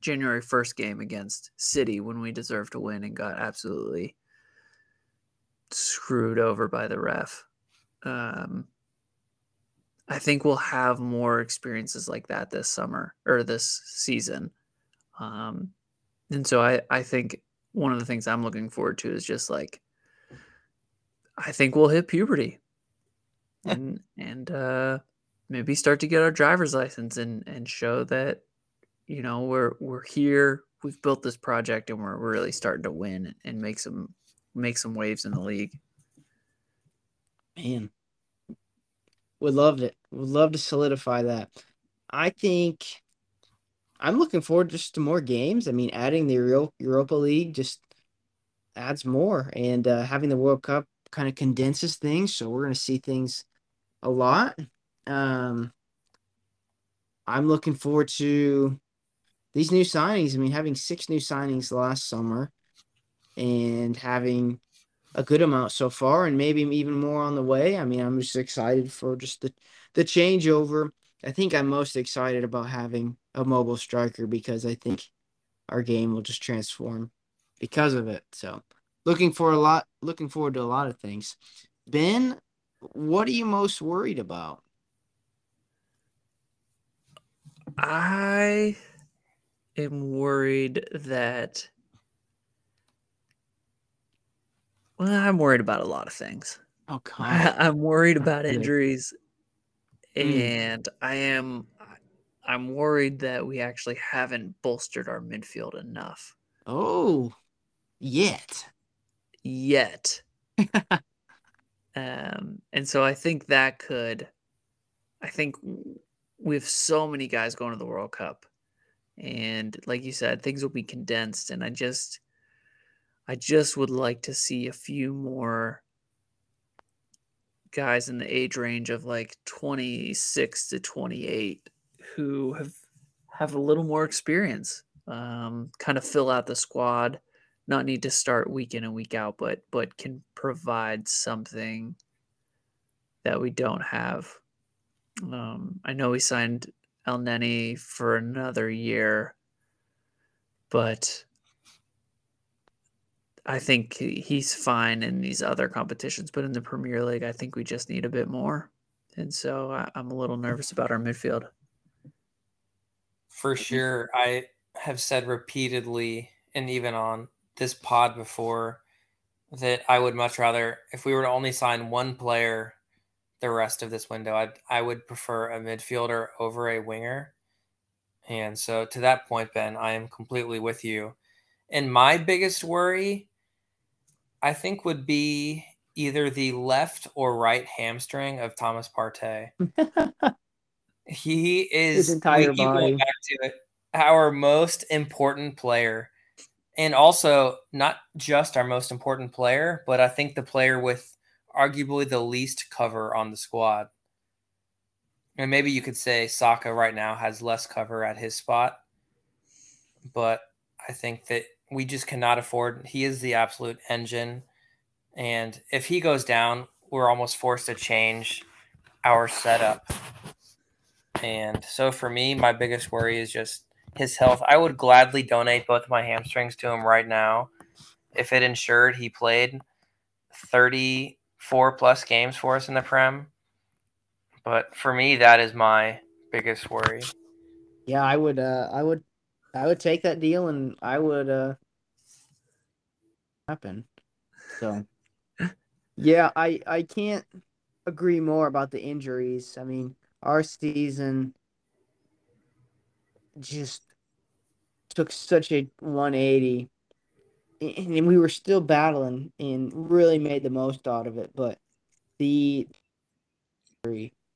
January first game against City when we deserved to win and got absolutely screwed over by the ref. Um, I think we'll have more experiences like that this summer or this season. Um, and so I, I think one of the things I'm looking forward to is just like I think we'll hit puberty. And and uh maybe start to get our driver's license and and show that you know we're we're here we've built this project and we're really starting to win and make some make some waves in the league. Man, would love it. Would love to solidify that. I think I'm looking forward just to more games. I mean, adding the Euro- Europa League just adds more, and uh, having the World Cup kind of condenses things. So we're going to see things a lot. Um, I'm looking forward to these new signings. I mean, having six new signings last summer, and having a good amount so far, and maybe even more on the way. I mean, I'm just excited for just the the changeover. I think I'm most excited about having a mobile striker because I think our game will just transform because of it. So, looking for a lot, looking forward to a lot of things. Ben, what are you most worried about? I am worried that. Well, I'm worried about a lot of things. Oh, come I, I'm worried about injuries, Mm. and I am. I'm worried that we actually haven't bolstered our midfield enough Oh, yet. yet. um, and so I think that could. I think we have so many guys going to the World Cup, and like you said, things will be condensed, and I just. I just would like to see a few more guys in the age range of like 26 to 28 who have have a little more experience um, kind of fill out the squad. Not need to start week in and week out but but can provide something that we don't have. Um, i know we signed Elneny for another year but I think he's fine in these other competitions, but in the Premier League, I think we just need a bit more. And so I, am a little mm-hmm. nervous about our midfield. For mm-hmm. sure. I have said repeatedly, and even on this pod before, that I would much rather, if we were to only sign one player the rest of this window, i I would prefer a midfielder over a winger. And so to that point, Ben, I am completely with you. And my biggest worry I think would be either the left or right hamstring of Thomas Partey. he is his entire body. Back to it, our most important player, and also not just our most important player, but I think the player with arguably the least cover on the squad. And maybe you could say Saka right now has less cover at his spot, but I think that we just cannot afford. He is the absolute engine, and if he goes down, we're almost forced to change our setup. And so for me, my biggest worry is just his health. I would gladly donate both my hamstrings to him right now if it ensured he played 34 plus games for us in the Prem. But for me, that is my biggest worry. Yeah, I would uh I would I would take that deal and I would uh happen. So yeah, I I can't agree more about the injuries. I mean, our season just took such a 180 and we were still battling and really made the most out of it but the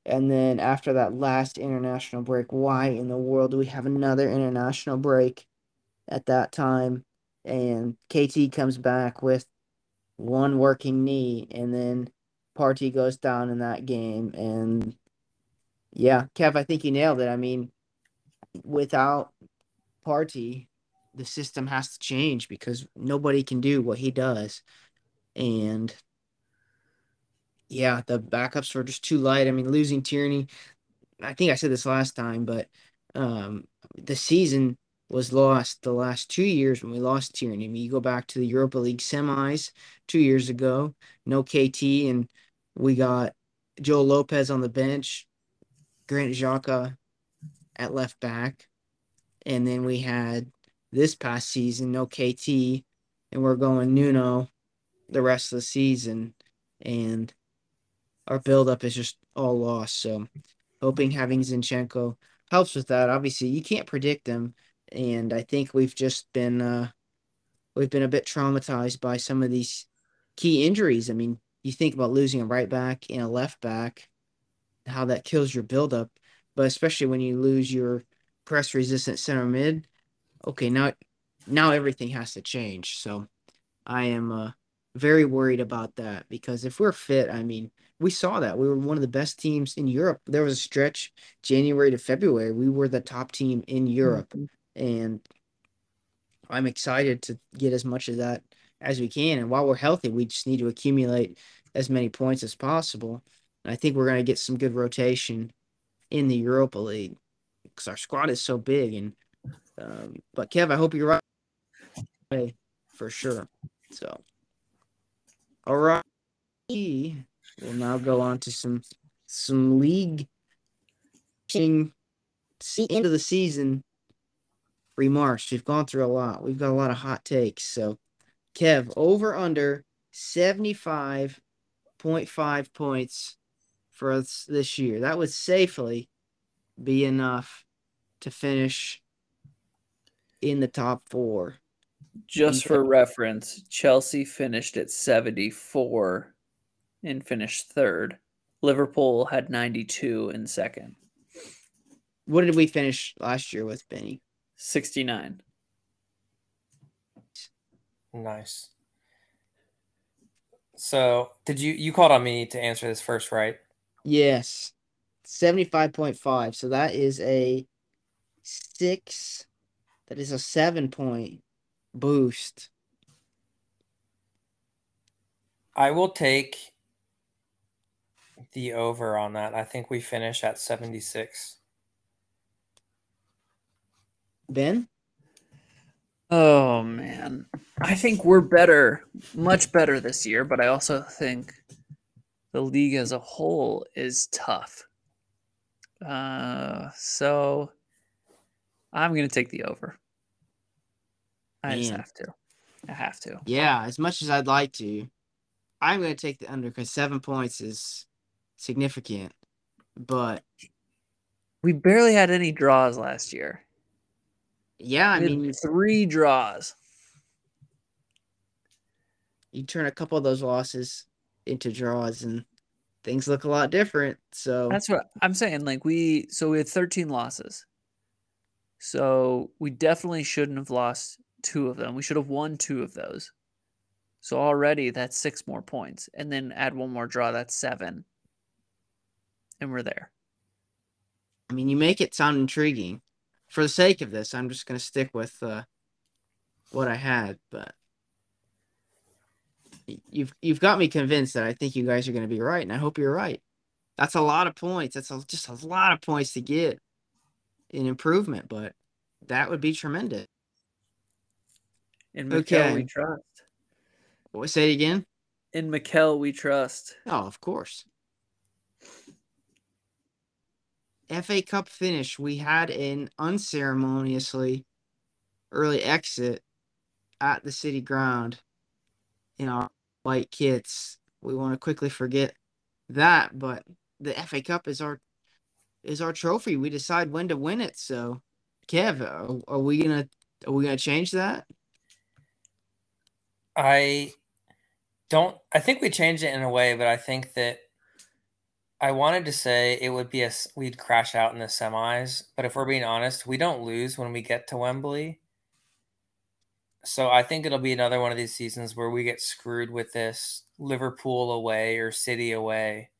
and then after that last international break why in the world do we have another international break at that time and KT comes back with one working knee and then Partey goes down in that game and yeah, Kev, I think you nailed it. I mean, without Partey, the system has to change because nobody can do what he does. And yeah, the backups were just too light. I mean, losing Tierney, I think I said this last time, but um, the season was lost the last two years when we lost Tierney. I mean, you go back to the Europa League semis two years ago, no KT, and we got Joe Lopez on the bench, Granit Xhaka at left back, and then we had this past season no KT, and we're going Nuno the rest of the season, and our buildup is just all lost. So, hoping having Zinchenko helps with that. Obviously, you can't predict him and I think we've just been uh, we've been a bit traumatized by some of these key injuries. I mean, you think about losing a right back and a left back, how that kills your buildup, but especially when you lose your press resistant center mid. Okay, now now everything has to change. So I am uh, very worried about that because if we're fit, I mean, we saw that we were one of the best teams in Europe. There was a stretch January to February, we were the top team in Europe. Mm-hmm and I'm excited to get as much of that as we can. And while we're healthy, we just need to accumulate as many points as possible. And I think we're going to get some good rotation in the Europa League because our squad is so big. And um, but Kev, I hope you're right for sure. So, all right, we'll now go on to some some league. See end of the season remarks. We've gone through a lot. We've got a lot of hot takes. So, Kev, over under 75.5 points for us this year. That would safely be enough to finish in the top four. Just for reference, Chelsea finished at 74 and finished third. Liverpool had 92 in second. What did we finish last year with, Benny? 69. Nice. So, did you you called on me to answer this first, right? Yes. 75.5. So that is a 6 that is a 7 point boost. I will take the over on that. I think we finish at 76. Ben? Oh man. I think we're better, much better this year, but I also think the league as a whole is tough. Uh so I'm going to take the over. I man. just have to. I have to. Yeah, as much as I'd like to, I'm going to take the under because seven points is significant. But we barely had any draws last year. Yeah, I mean three draws. You turn a couple of those losses into draws and things look a lot different. So That's what I'm saying. Like we so we had 13 losses. So we definitely shouldn't have lost two of them. We should have won two of those. So already that's six more points. And then add one more draw, that's seven. And we're there. I mean, you make it sound intriguing for the sake of this, I'm just going to stick with uh, what I had. But you've you've got me convinced that I think you guys are going to be right, and I hope you're right. That's a lot of points. That's a, just a lot of points to get in improvement, but that would be tremendous. In Mikel, okay. we trust. What say it again? In Mikel, we trust. Oh, of course. FA Cup finish, we had an unceremoniously early exit at the city ground in our white kits. We want to quickly forget that, but the FA Cup is our is our trophy. We decide when to win it. So, Kev, are, are we gonna are we gonna change that? I don't. I think we changed it in a way, but I think that I wanted to say it would be a we'd crash out in the semis, but if we're being honest, we don't lose when we get to Wembley. So I think it'll be another one of these seasons where we get screwed with this Liverpool away or City away.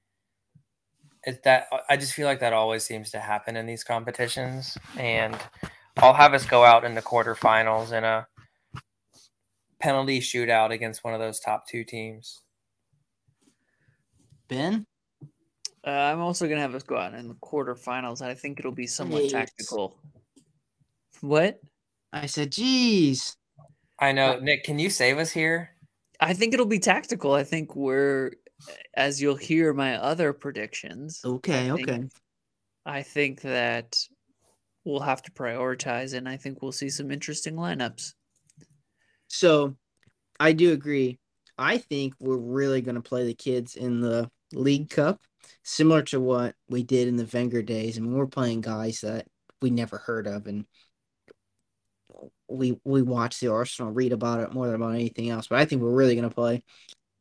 It, that I just feel like that always seems to happen in these competitions, and I'll have us go out in the quarterfinals in a penalty shootout against one of those top two teams. Ben. Uh, I'm also gonna have us go out in the quarterfinals. I think it'll be somewhat Jeez. tactical. What? I said, "Geez." I know, Nick. Can you save us here? I think it'll be tactical. I think we're, as you'll hear my other predictions. Okay. I think, okay. I think that we'll have to prioritize, and I think we'll see some interesting lineups. So, I do agree. I think we're really going to play the kids in the League Cup similar to what we did in the Wenger days. I mean, we're playing guys that we never heard of, and we we watch the Arsenal, read about it more than about anything else. But I think we're really going to play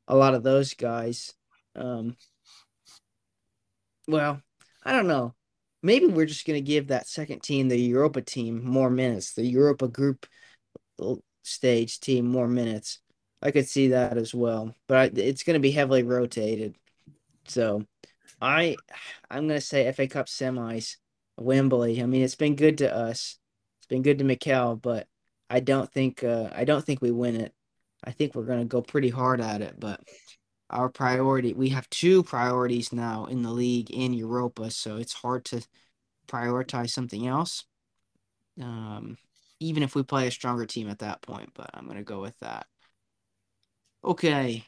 a lot of those guys. Um, well, I don't know. Maybe we're just going to give that second team, the Europa team, more minutes. The Europa group stage team more minutes. I could see that as well, but it's going to be heavily rotated. So I I'm gonna say FA Cup semis, Wembley. I mean, it's been good to us. It's been good to Mikel, but I don't think uh, I don't think we win it. I think we're gonna go pretty hard at it, but our priority we have two priorities now in the league in Europa, so it's hard to prioritize something else. Um, even if we play a stronger team at that point, but I'm gonna go with that. Okay,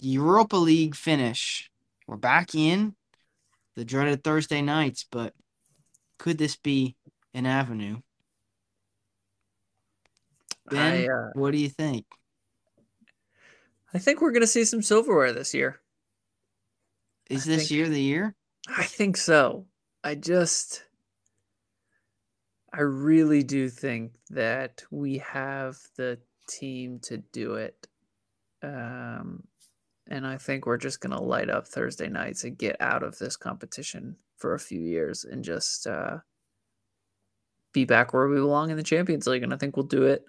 Europa League finish. We're back in the dreaded Thursday nights, but could this be an avenue? Ben, I, uh, what do you think? I think we're going to see some silverware this year. Is I this think, year the year? I think so. I just, I really do think that we have the team to do it. Um, and I think we're just going to light up Thursday nights and get out of this competition for a few years and just uh, be back where we belong in the Champions League. And I think we'll do it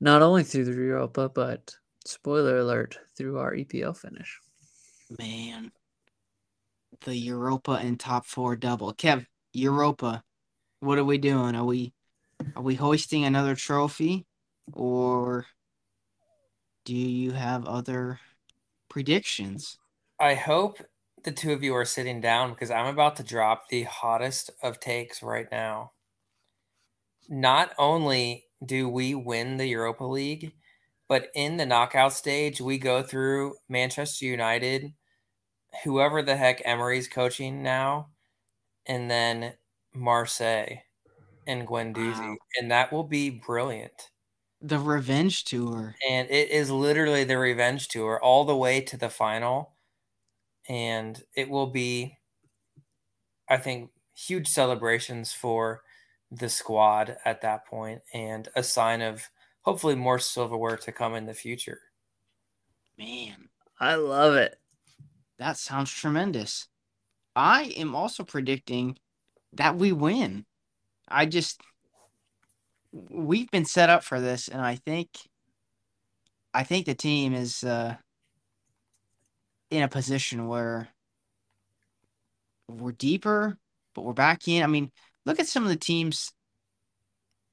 not only through the Europa, but Spoiler alert through our EPL finish. Man, the Europa and top four double. Kev, Europa, what are we doing? Are we are we hoisting another trophy, or do you have other predictions? I hope the two of you are sitting down because I'm about to drop the hottest of takes right now. Not only do we win the Europa League, but in the knockout stage, we go through Manchester United, whoever the heck Emery's coaching now, and then Marseille and Guendouzi. Wow. And that will be brilliant. The revenge tour. And it is literally the revenge tour all the way to the final. And it will be, I think, huge celebrations for the squad at that point and a sign of hopefully more silverware to come in the future. Man, I love it. That sounds tremendous. I am also predicting that we win. I just we've been set up for this and I think I think the team is uh in a position where we're deeper, but we're back in. I mean, look at some of the teams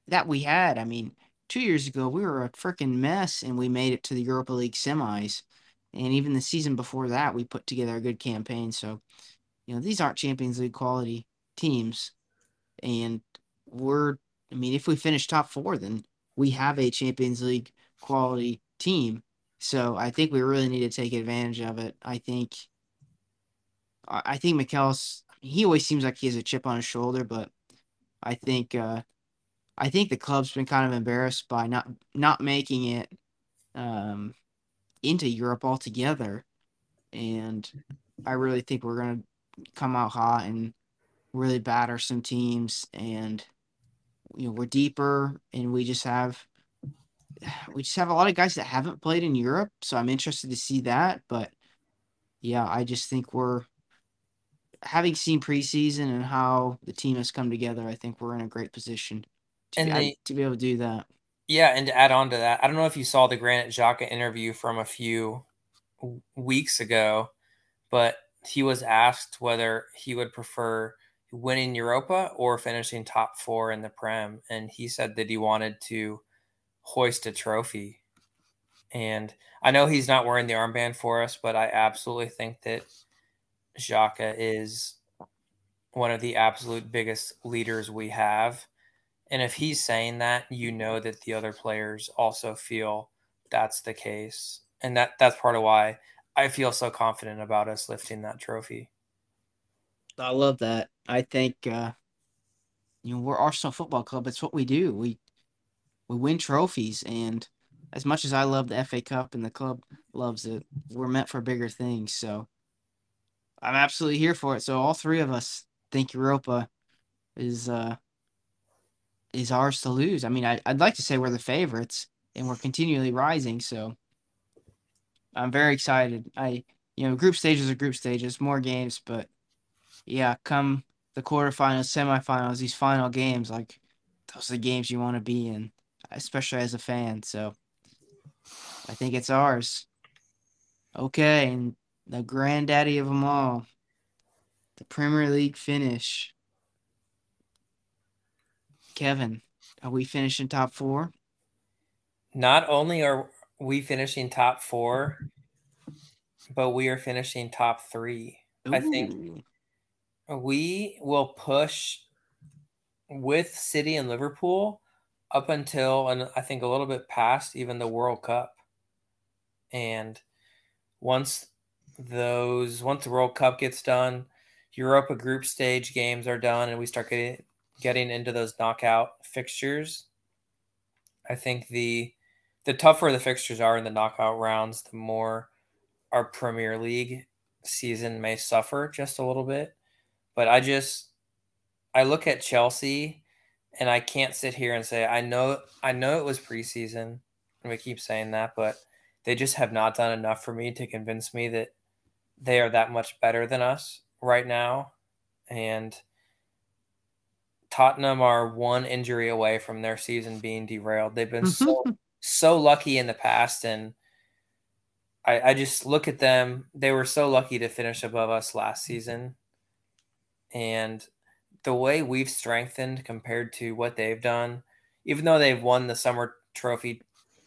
that we had. I mean, two years ago we were a freaking mess and we made it to the Europa League semis. And even the season before that, we put together a good campaign. So, you know, these aren't Champions League quality teams. And we're, I mean, if we finish top four, then we have a Champions League quality team. So I think we really need to take advantage of it. I think, I think Mikel's, he always seems like he has a chip on his shoulder, but I think, uh, I think the club's been kind of embarrassed by not not making it um, into Europe altogether, and I really think we're gonna come out hot and really batter some teams, and you know we're deeper, and we just have we just have a lot of guys that haven't played in Europe, so I'm interested to see that. But yeah, I just think we're having seen preseason and how the team has come together. I think we're in a great position to, and be, to be able to do that. Yeah, and to add on to that, I don't know if you saw the Granit Xhaka interview from a few weeks ago, but he was asked whether he would prefer winning Europa or finishing top four in the Prem, and he said that he wanted to hoist a trophy. And I know he's not wearing the armband for us, but I absolutely think that Xhaka is one of the absolute biggest leaders we have and if he's saying that, you know that the other players also feel that's the case. And that that's part of why I feel so confident about us lifting that trophy. I love that. I think uh you know, we're Arsenal Football Club. It's what we do. We we win trophies and as much as I love the FA Cup and the club loves it, we're meant for bigger things. So I'm absolutely here for it. So all three of us think Europa is uh is ours to lose. I mean, I, I'd like to say we're the favorites and we're continually rising. So I'm very excited. I, you know, group stages are group stages, more games, but yeah, come the quarterfinals, semifinals, these final games, like those are the games you want to be in, especially as a fan. So I think it's ours. Okay, and the granddaddy of them all, the Premier League finish. Kevin, are we finishing top four? Not only are we finishing top four, but we are finishing top three. Ooh. I think we will push with City and Liverpool up until and I think a little bit past even the World Cup. And once those once the World Cup gets done, Europa group stage games are done and we start getting getting into those knockout fixtures. I think the the tougher the fixtures are in the knockout rounds, the more our Premier League season may suffer just a little bit. But I just I look at Chelsea and I can't sit here and say I know I know it was preseason and we keep saying that, but they just have not done enough for me to convince me that they are that much better than us right now. And Tottenham are one injury away from their season being derailed. They've been so mm-hmm. so lucky in the past, and I, I just look at them. They were so lucky to finish above us last mm-hmm. season. And the way we've strengthened compared to what they've done, even though they've won the summer trophy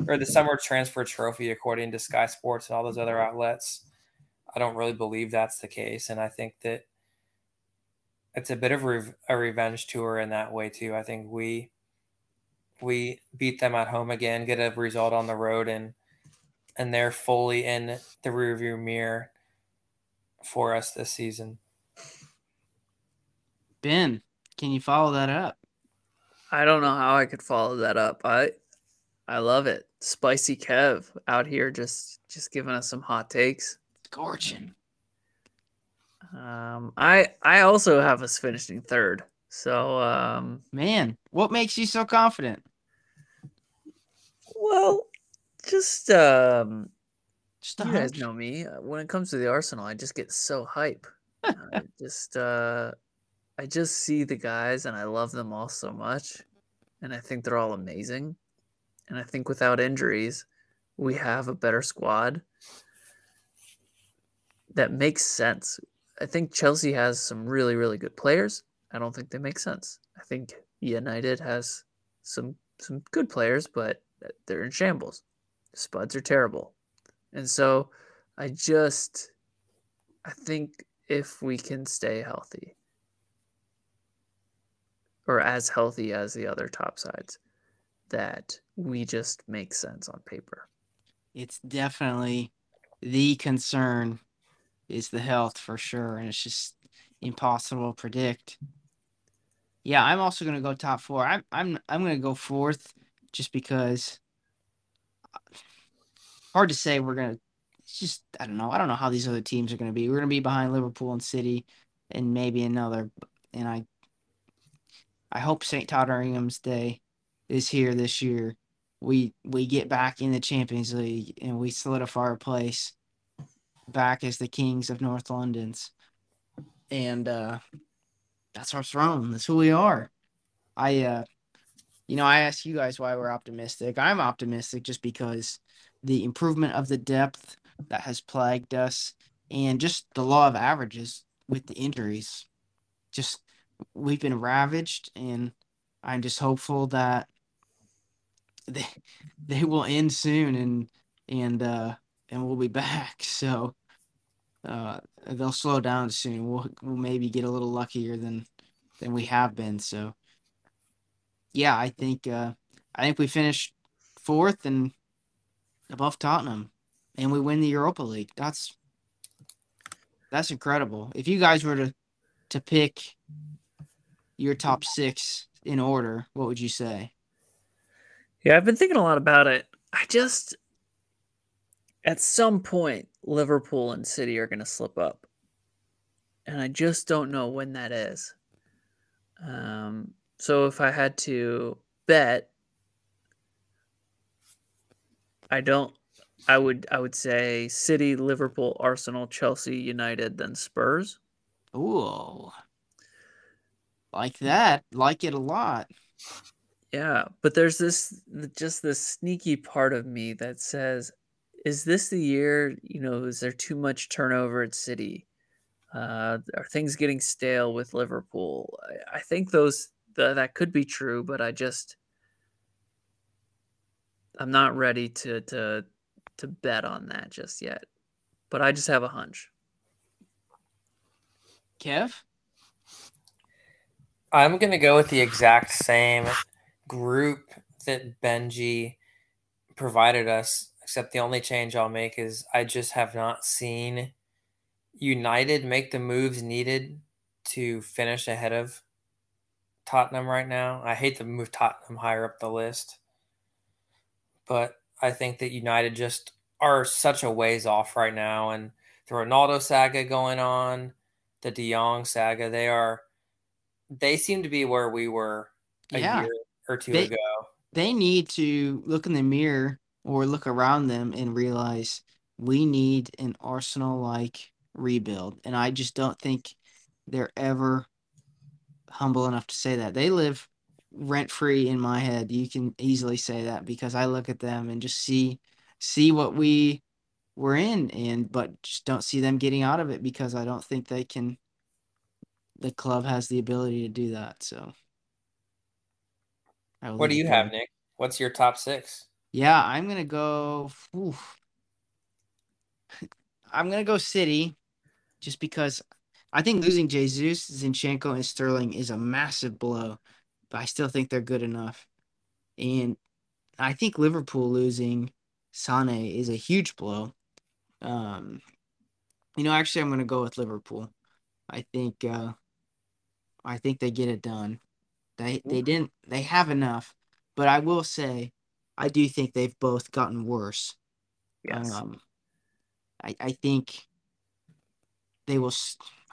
or the summer transfer trophy, according to Sky Sports and all those other outlets, I don't really believe that's the case. And I think that it's a bit of a revenge tour in that way too. I think we we beat them at home again, get a result on the road, and and they're fully in the rearview mirror for us this season. Ben, can you follow that up? I don't know how I could follow that up. I I love it. Spicy Kev out here just just giving us some hot takes. Scorching. Um I I also have us finishing third. So um man, what makes you so confident? Well, just um just you guys know me. When it comes to the Arsenal, I just get so hype. I just uh I just see the guys and I love them all so much. And I think they're all amazing. And I think without injuries, we have a better squad that makes sense. I think Chelsea has some really, really good players. I don't think they make sense. I think United has some some good players, but they're in shambles. Spuds are terrible. And so I just I think if we can stay healthy, or as healthy as the other top sides that we just make sense on paper. It's definitely the concern is the health for sure, and it's just impossible to predict. Yeah, I'm also gonna go top four. I'm I'm I'm gonna go fourth just because hard to say we're gonna it's just I don't know. I don't know how these other teams are gonna be. We're gonna be behind Liverpool and City and maybe another and I I hope St. Totteringham's Day is here this year. We we get back in the Champions League and we solidify our place back as the kings of North London's. And uh that's our throne. That's who we are. I uh you know, I asked you guys why we're optimistic. I'm optimistic just because the improvement of the depth that has plagued us and just the law of averages with the injuries. Just we've been ravaged, and I'm just hopeful that they they will end soon, and and uh, and we'll be back. So uh, they'll slow down soon. We'll we'll maybe get a little luckier than than we have been. So yeah, I think uh, I think we finished fourth and above Tottenham, and we win the Europa League. That's that's incredible. If you guys were to to pick your top six in order, what would you say? Yeah, I've been thinking a lot about it. I just, at some point, Liverpool and City are going to slip up. And I just don't know when that is. Um, so if I had to bet, I don't. I would. I would say City, Liverpool, Arsenal, Chelsea, United, then Spurs. Ooh, like that. Like it a lot. Yeah, but there's this just this sneaky part of me that says, is this the year, you know, is there too much turnover at City? Uh, are things getting stale with Liverpool? I, I think those the, that could be true, but I just I'm not ready to to to bet on that just yet. But I just have a hunch. Kev? I'm going to go with the exact same group that Benji provided us, except the only change I'll make is I just have not seen United make the moves needed to finish ahead of Tottenham right now. I hate to move Tottenham higher up the list, but I think that United just are such a ways off right now. And the Ronaldo saga going on, the De Jong saga, they are they seem to be where we were a yeah. year or two they, ago. They need to look in the mirror or look around them and realize we need an Arsenal like rebuild. And I just don't think they're ever humble enough to say that. They live rent free in my head. You can easily say that because I look at them and just see see what we we're in, and but just don't see them getting out of it because I don't think they can. The club has the ability to do that. So, what do you have, Nick? What's your top six? Yeah, I'm gonna go. Oof. I'm gonna go City, just because I think losing Jesus, Zinchenko, and Sterling is a massive blow, but I still think they're good enough. And I think Liverpool losing Sane is a huge blow. Um, you know, actually, I'm going to go with Liverpool. I think, uh, I think they get it done. They they didn't. They have enough, but I will say, I do think they've both gotten worse. Yes. Um, I I think they will.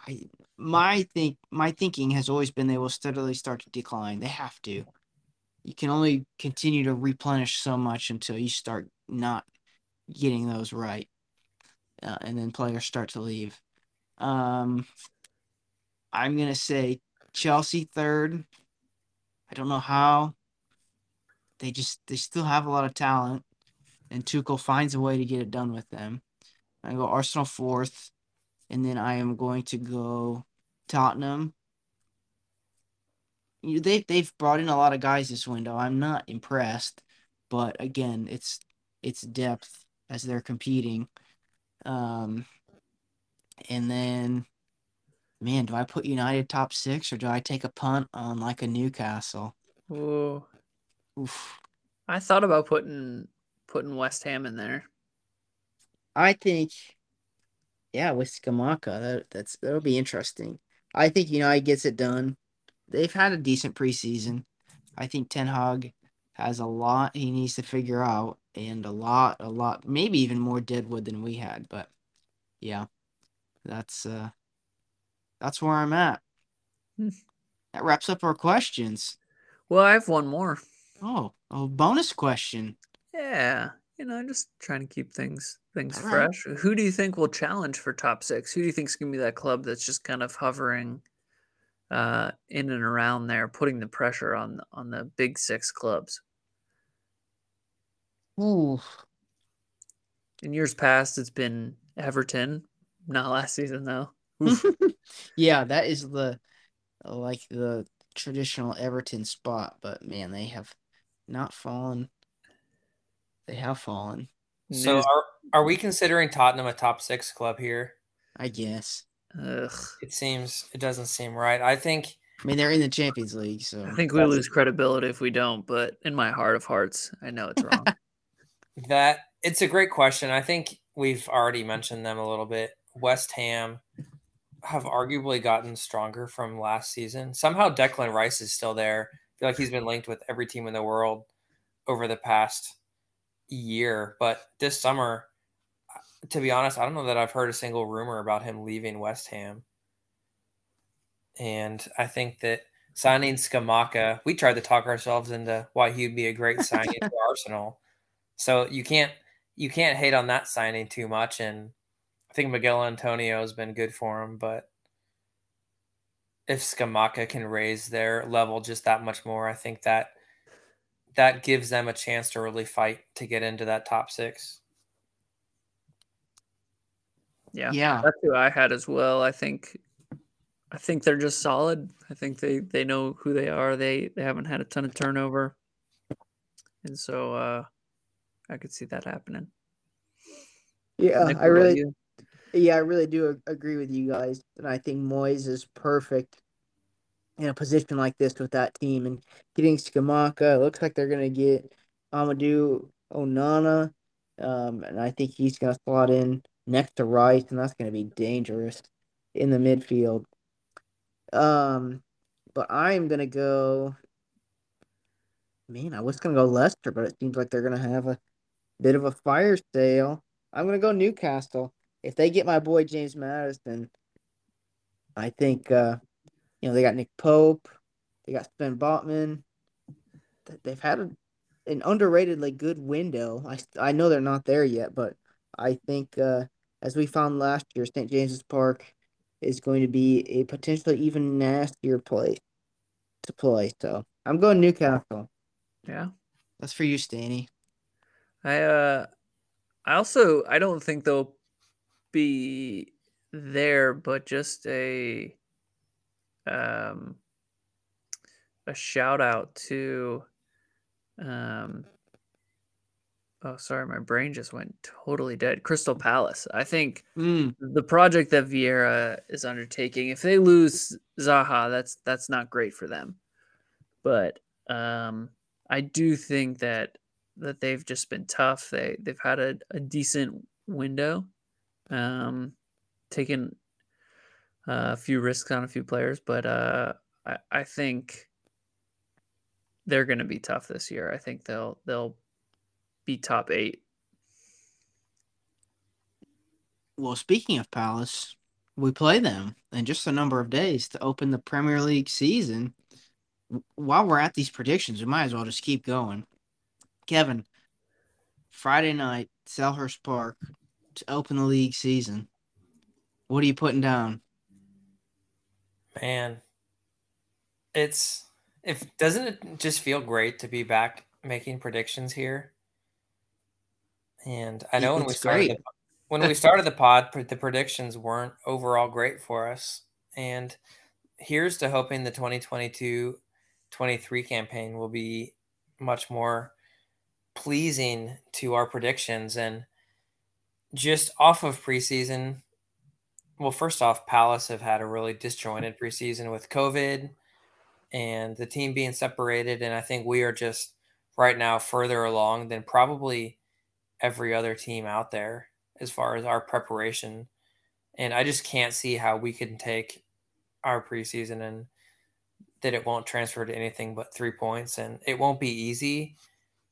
I my think my thinking has always been they will steadily start to decline. They have to. You can only continue to replenish so much until you start not getting those right, uh, and then players start to leave. Um, I'm gonna say Chelsea third. I don't know how. They just they still have a lot of talent, and Tuchel finds a way to get it done with them. I go Arsenal fourth and then I am going to go Tottenham. You, they they've brought in a lot of guys this window. I'm not impressed, but again, it's it's depth as they're competing. Um, and then, man, do I put United top six or do I take a punt on like a Newcastle? Ooh. Oof. I thought about putting putting West Ham in there. I think yeah, with Scamacca, that that's that'll be interesting. I think United gets it done. They've had a decent preseason. I think Ten Hag has a lot he needs to figure out, and a lot, a lot, maybe even more deadwood than we had. But yeah, that's uh, that's where I'm at. Hmm. That wraps up our questions. Well, I have one more. Oh, a bonus question. Yeah, you know, just trying to keep things things All fresh. Right. Who do you think will challenge for top six? Who do you think is going to be that club that's just kind of hovering uh, in and around there, putting the pressure on on the big six clubs? Ooh. In years past, it's been Everton. Not last season though. yeah, that is the like the traditional Everton spot, but man, they have not fallen they have fallen. So are are we considering Tottenham a top six club here? I guess. Ugh. It seems it doesn't seem right. I think. I mean, they're in the Champions League, so I think we lose credibility if we don't. But in my heart of hearts, I know it's wrong. that it's a great question. I think we've already mentioned them a little bit. West Ham have arguably gotten stronger from last season. Somehow Declan Rice is still there. I feel like he's been linked with every team in the world over the past year, but this summer, to be honest, I don't know that I've heard a single rumor about him leaving West Ham. And I think that signing Scamacca, we tried to talk ourselves into why he'd be a great signing for Arsenal. So you can't you can't hate on that signing too much. And I think Miguel Antonio has been good for him, but if Scamacca can raise their level just that much more, I think that that gives them a chance to really fight to get into that top six. Yeah, yeah, that's who I had as well. I think, I think they're just solid. I think they they know who they are. They they haven't had a ton of turnover, and so uh, I could see that happening. Yeah, Nick, I really, yeah, I really do agree with you guys, and I think Moyes is perfect in a position like this with that team and getting Scamacca. It looks like they're going to get Amadou Onana. Um, and I think he's going to slot in next to Rice, and that's going to be dangerous in the midfield. Um, but I'm going to go. Man, I was going to go Leicester, but it seems like they're going to have a bit of a fire sale. I'm going to go Newcastle. If they get my boy James Maddison, I think uh, you know, they got Nick Pope, they got Sven Botman. They've had a, an underratedly good window. I, I know they're not there yet, but I think uh, as we found last year, St. James's Park is going to be a potentially even nastier place to play. So I'm going Newcastle. Yeah, that's for you, Stanny. I uh, I also I don't think they'll be there, but just a um a shout out to um oh sorry my brain just went totally dead. Crystal palace. I think mm. the project that vieira is undertaking if they lose zaha that's that's not great for them. But um i do think that that they've just been tough. They they've had a, a decent window um taken uh, a few risks on a few players but uh i i think they're going to be tough this year. I think they'll they'll be top eight. Well, speaking of Palace, we play them in just a number of days to open the Premier League season. While we're at these predictions, we might as well just keep going. Kevin, Friday night, Selhurst Park to open the league season. What are you putting down? Man, it's if doesn't it just feel great to be back making predictions here? And I know when we started the, when we started the pod, the predictions weren't overall great for us. And here's to hoping the 2022 23 campaign will be much more pleasing to our predictions and just off of preseason well first off palace have had a really disjointed preseason with covid and the team being separated. And I think we are just right now further along than probably every other team out there as far as our preparation. And I just can't see how we can take our preseason and that it won't transfer to anything but three points. And it won't be easy,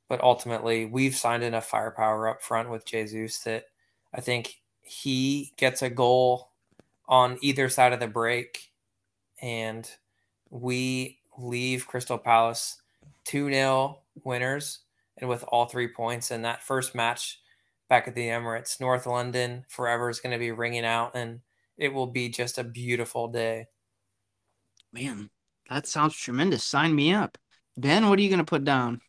but ultimately we've signed enough firepower up front with Jesus that I think he gets a goal on either side of the break and we leave Crystal Palace 2 0 winners and with all three points. And that first match back at the Emirates, North London forever is going to be ringing out and it will be just a beautiful day. Man, that sounds tremendous. Sign me up. Ben, what are you going to put down?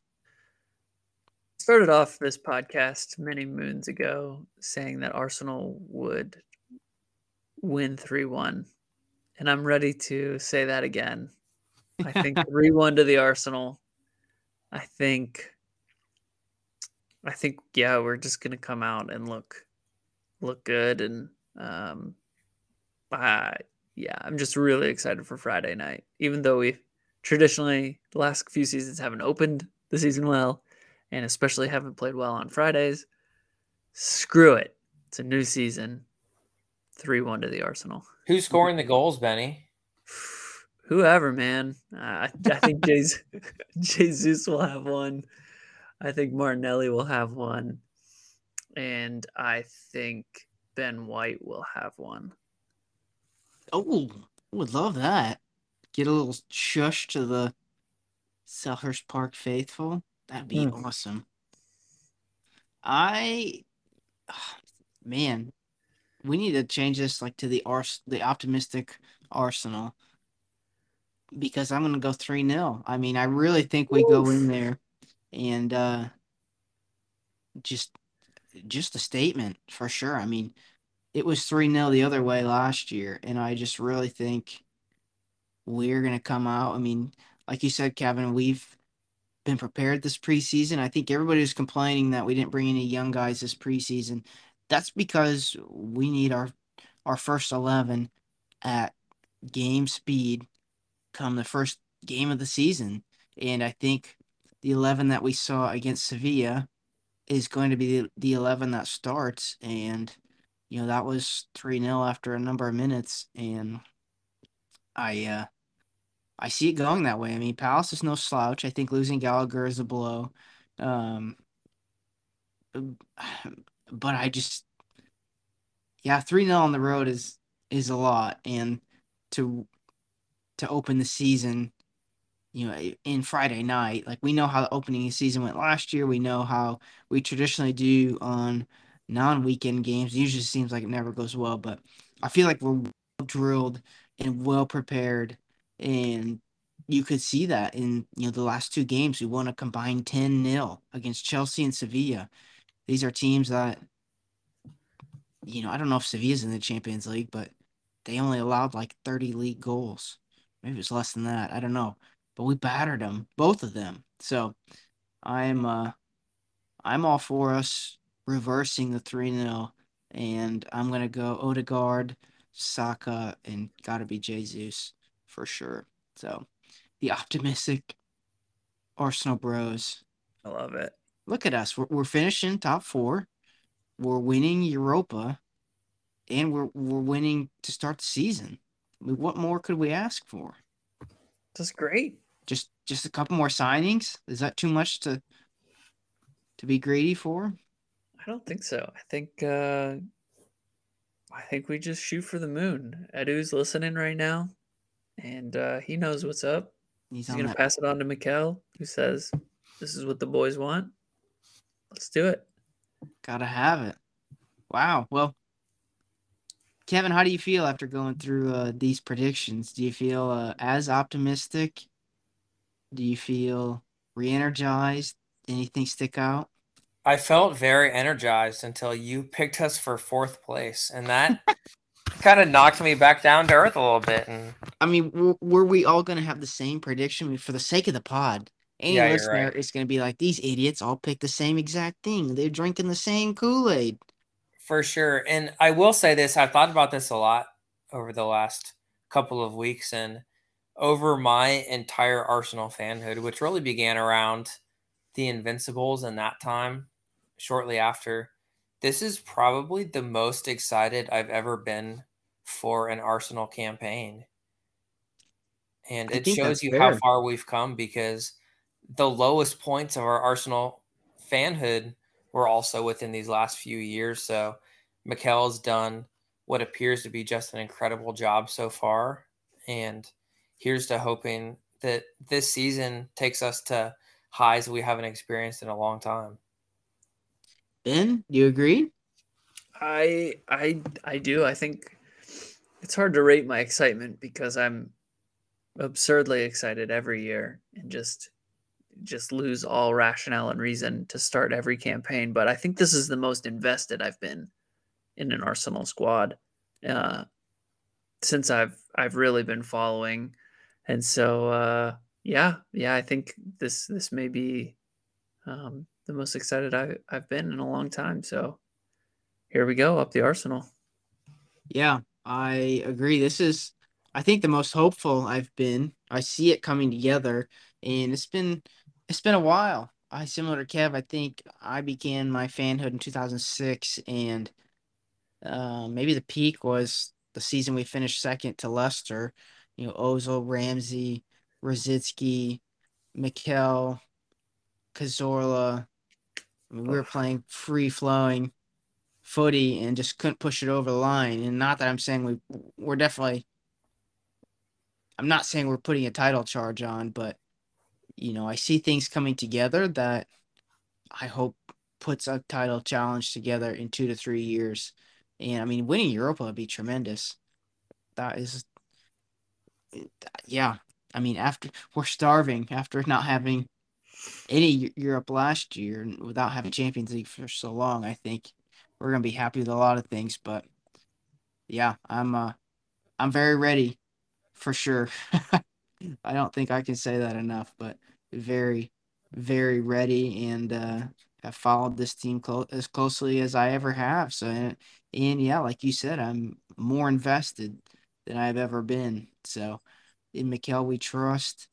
Started off this podcast many moons ago saying that Arsenal would win 3 1 and I'm ready to say that again. I think 3 1 to the Arsenal. I think, I think, yeah, we're just going to come out and look, look good. And, um, I, yeah, I'm just really excited for Friday night, even though we traditionally, the last few seasons haven't opened the season well, and especially haven't played well on Fridays. Screw it. It's a new season. 3 1 to the Arsenal. Who's scoring the goals, Benny? Whoever, man. Uh, I think Jesus, Jesus will have one. I think Martinelli will have one. And I think Ben White will have one. Oh, would love that. Get a little shush to the Selhurst Park faithful. That'd be mm. awesome. I, man, we need to change this like to the ars the optimistic Arsenal because I'm gonna go three 0 I mean, I really think we Oof. go in there and uh just just a statement for sure. I mean, it was three 0 the other way last year, and I just really think we're gonna come out. I mean, like you said, Kevin, we've been prepared this preseason. I think everybody was complaining that we didn't bring any young guys this preseason. That's because we need our our first 11 at game speed come the first game of the season. And i think the 11 that we saw against sevilla is going to be the, the 11 that starts. And you know that was 3-0 after a number of minutes. And i uh i see it going that way. I mean palace is no slouch. I think losing gallagher is a blow. Um but I just yeah, 3 0 on the road is is a lot. And to to open the season you know in Friday night like we know how the opening season went last year. We know how we traditionally do on non-weekend games. It usually seems like it never goes well but I feel like we're well drilled and well prepared and you could see that in you know the last two games we won a combined 10-0 against Chelsea and Sevilla these are teams that you know, I don't know if Sevilla's in the Champions League, but they only allowed like 30 league goals. Maybe it was less than that. I don't know. But we battered them, both of them. So I'm uh I'm all for us reversing the 3 0 and I'm gonna go Odegaard, Saka, and gotta be Jesus for sure. So the optimistic Arsenal bros. I love it. Look at us. We're, we're finishing top four. We're winning Europa, and we're we're winning to start the season. I mean, what more could we ask for? That's great. Just just a couple more signings. Is that too much to to be greedy for? I don't think so. I think uh I think we just shoot for the moon. Edu's listening right now, and uh, he knows what's up. He's, He's gonna pass it on to Mikel, who says, "This is what the boys want. Let's do it." Gotta have it. Wow. Well, Kevin, how do you feel after going through uh, these predictions? Do you feel uh, as optimistic? Do you feel re-energized? Anything stick out? I felt very energized until you picked us for fourth place, and that kind of knocked me back down to earth a little bit. And I mean, were, were we all going to have the same prediction? I mean, for the sake of the pod, any yeah, listener right. is going to be like, these idiots all pick the same exact thing. They're drinking the same Kool Aid. For sure. And I will say this I've thought about this a lot over the last couple of weeks and over my entire Arsenal fanhood, which really began around the Invincibles and that time shortly after. This is probably the most excited I've ever been for an Arsenal campaign. And it shows you fair. how far we've come because the lowest points of our Arsenal fanhood were also within these last few years. So Mikel's done what appears to be just an incredible job so far. And here's to hoping that this season takes us to highs we haven't experienced in a long time. Ben, do you agree? I I I do. I think it's hard to rate my excitement because I'm absurdly excited every year and just just lose all rationale and reason to start every campaign. But I think this is the most invested I've been in an Arsenal squad uh, since I've I've really been following, and so uh, yeah, yeah, I think this this may be um, the most excited I, I've been in a long time. So here we go up the Arsenal. Yeah, I agree. This is, I think, the most hopeful I've been. I see it coming together, and it's been it's been a while. I similar to Kev. I think I began my fanhood in 2006, and uh, maybe the peak was the season we finished second to Leicester. You know, Ozil, Ramsey, Rosicky, Mikel, Cazorla, I mean, we were playing free flowing footy and just couldn't push it over the line. And not that I'm saying we we're definitely I'm not saying we're putting a title charge on, but you know, I see things coming together that I hope puts a title challenge together in two to three years. And I mean, winning Europa would be tremendous. That is, yeah. I mean, after we're starving after not having any Europe last year without having Champions League for so long. I think we're gonna be happy with a lot of things, but yeah, I'm uh, I'm very ready for sure. I don't think I can say that enough, but very, very ready and uh, have followed this team as closely as I ever have. So, and, and yeah, like you said, I'm more invested than I've ever been. So, in Mikel, we trust,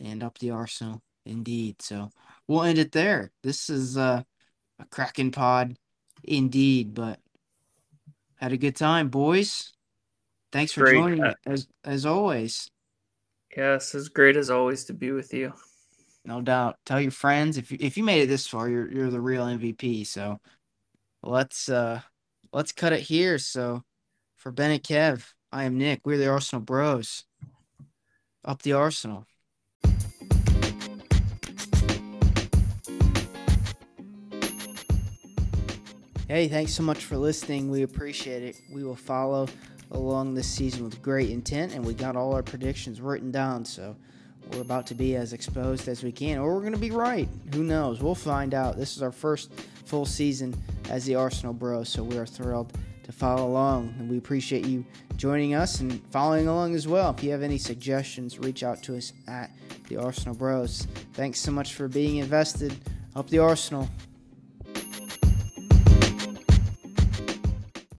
and up the Arsenal. Indeed. So we'll end it there. This is uh, a cracking pod, indeed. But had a good time, boys. Thanks for great. joining as as always. Yes, it's great as always to be with you. No doubt. Tell your friends if you, if you made it this far, you're you're the real MVP. So let's uh let's cut it here. So for Ben and Kev, I am Nick. We're the Arsenal Bros. Up the Arsenal. Hey, thanks so much for listening. We appreciate it. We will follow along this season with great intent, and we got all our predictions written down. So we're about to be as exposed as we can, or we're going to be right. Who knows? We'll find out. This is our first full season as the Arsenal Bros, so we are thrilled to follow along. And we appreciate you joining us and following along as well. If you have any suggestions, reach out to us at the Arsenal Bros. Thanks so much for being invested. Up the Arsenal.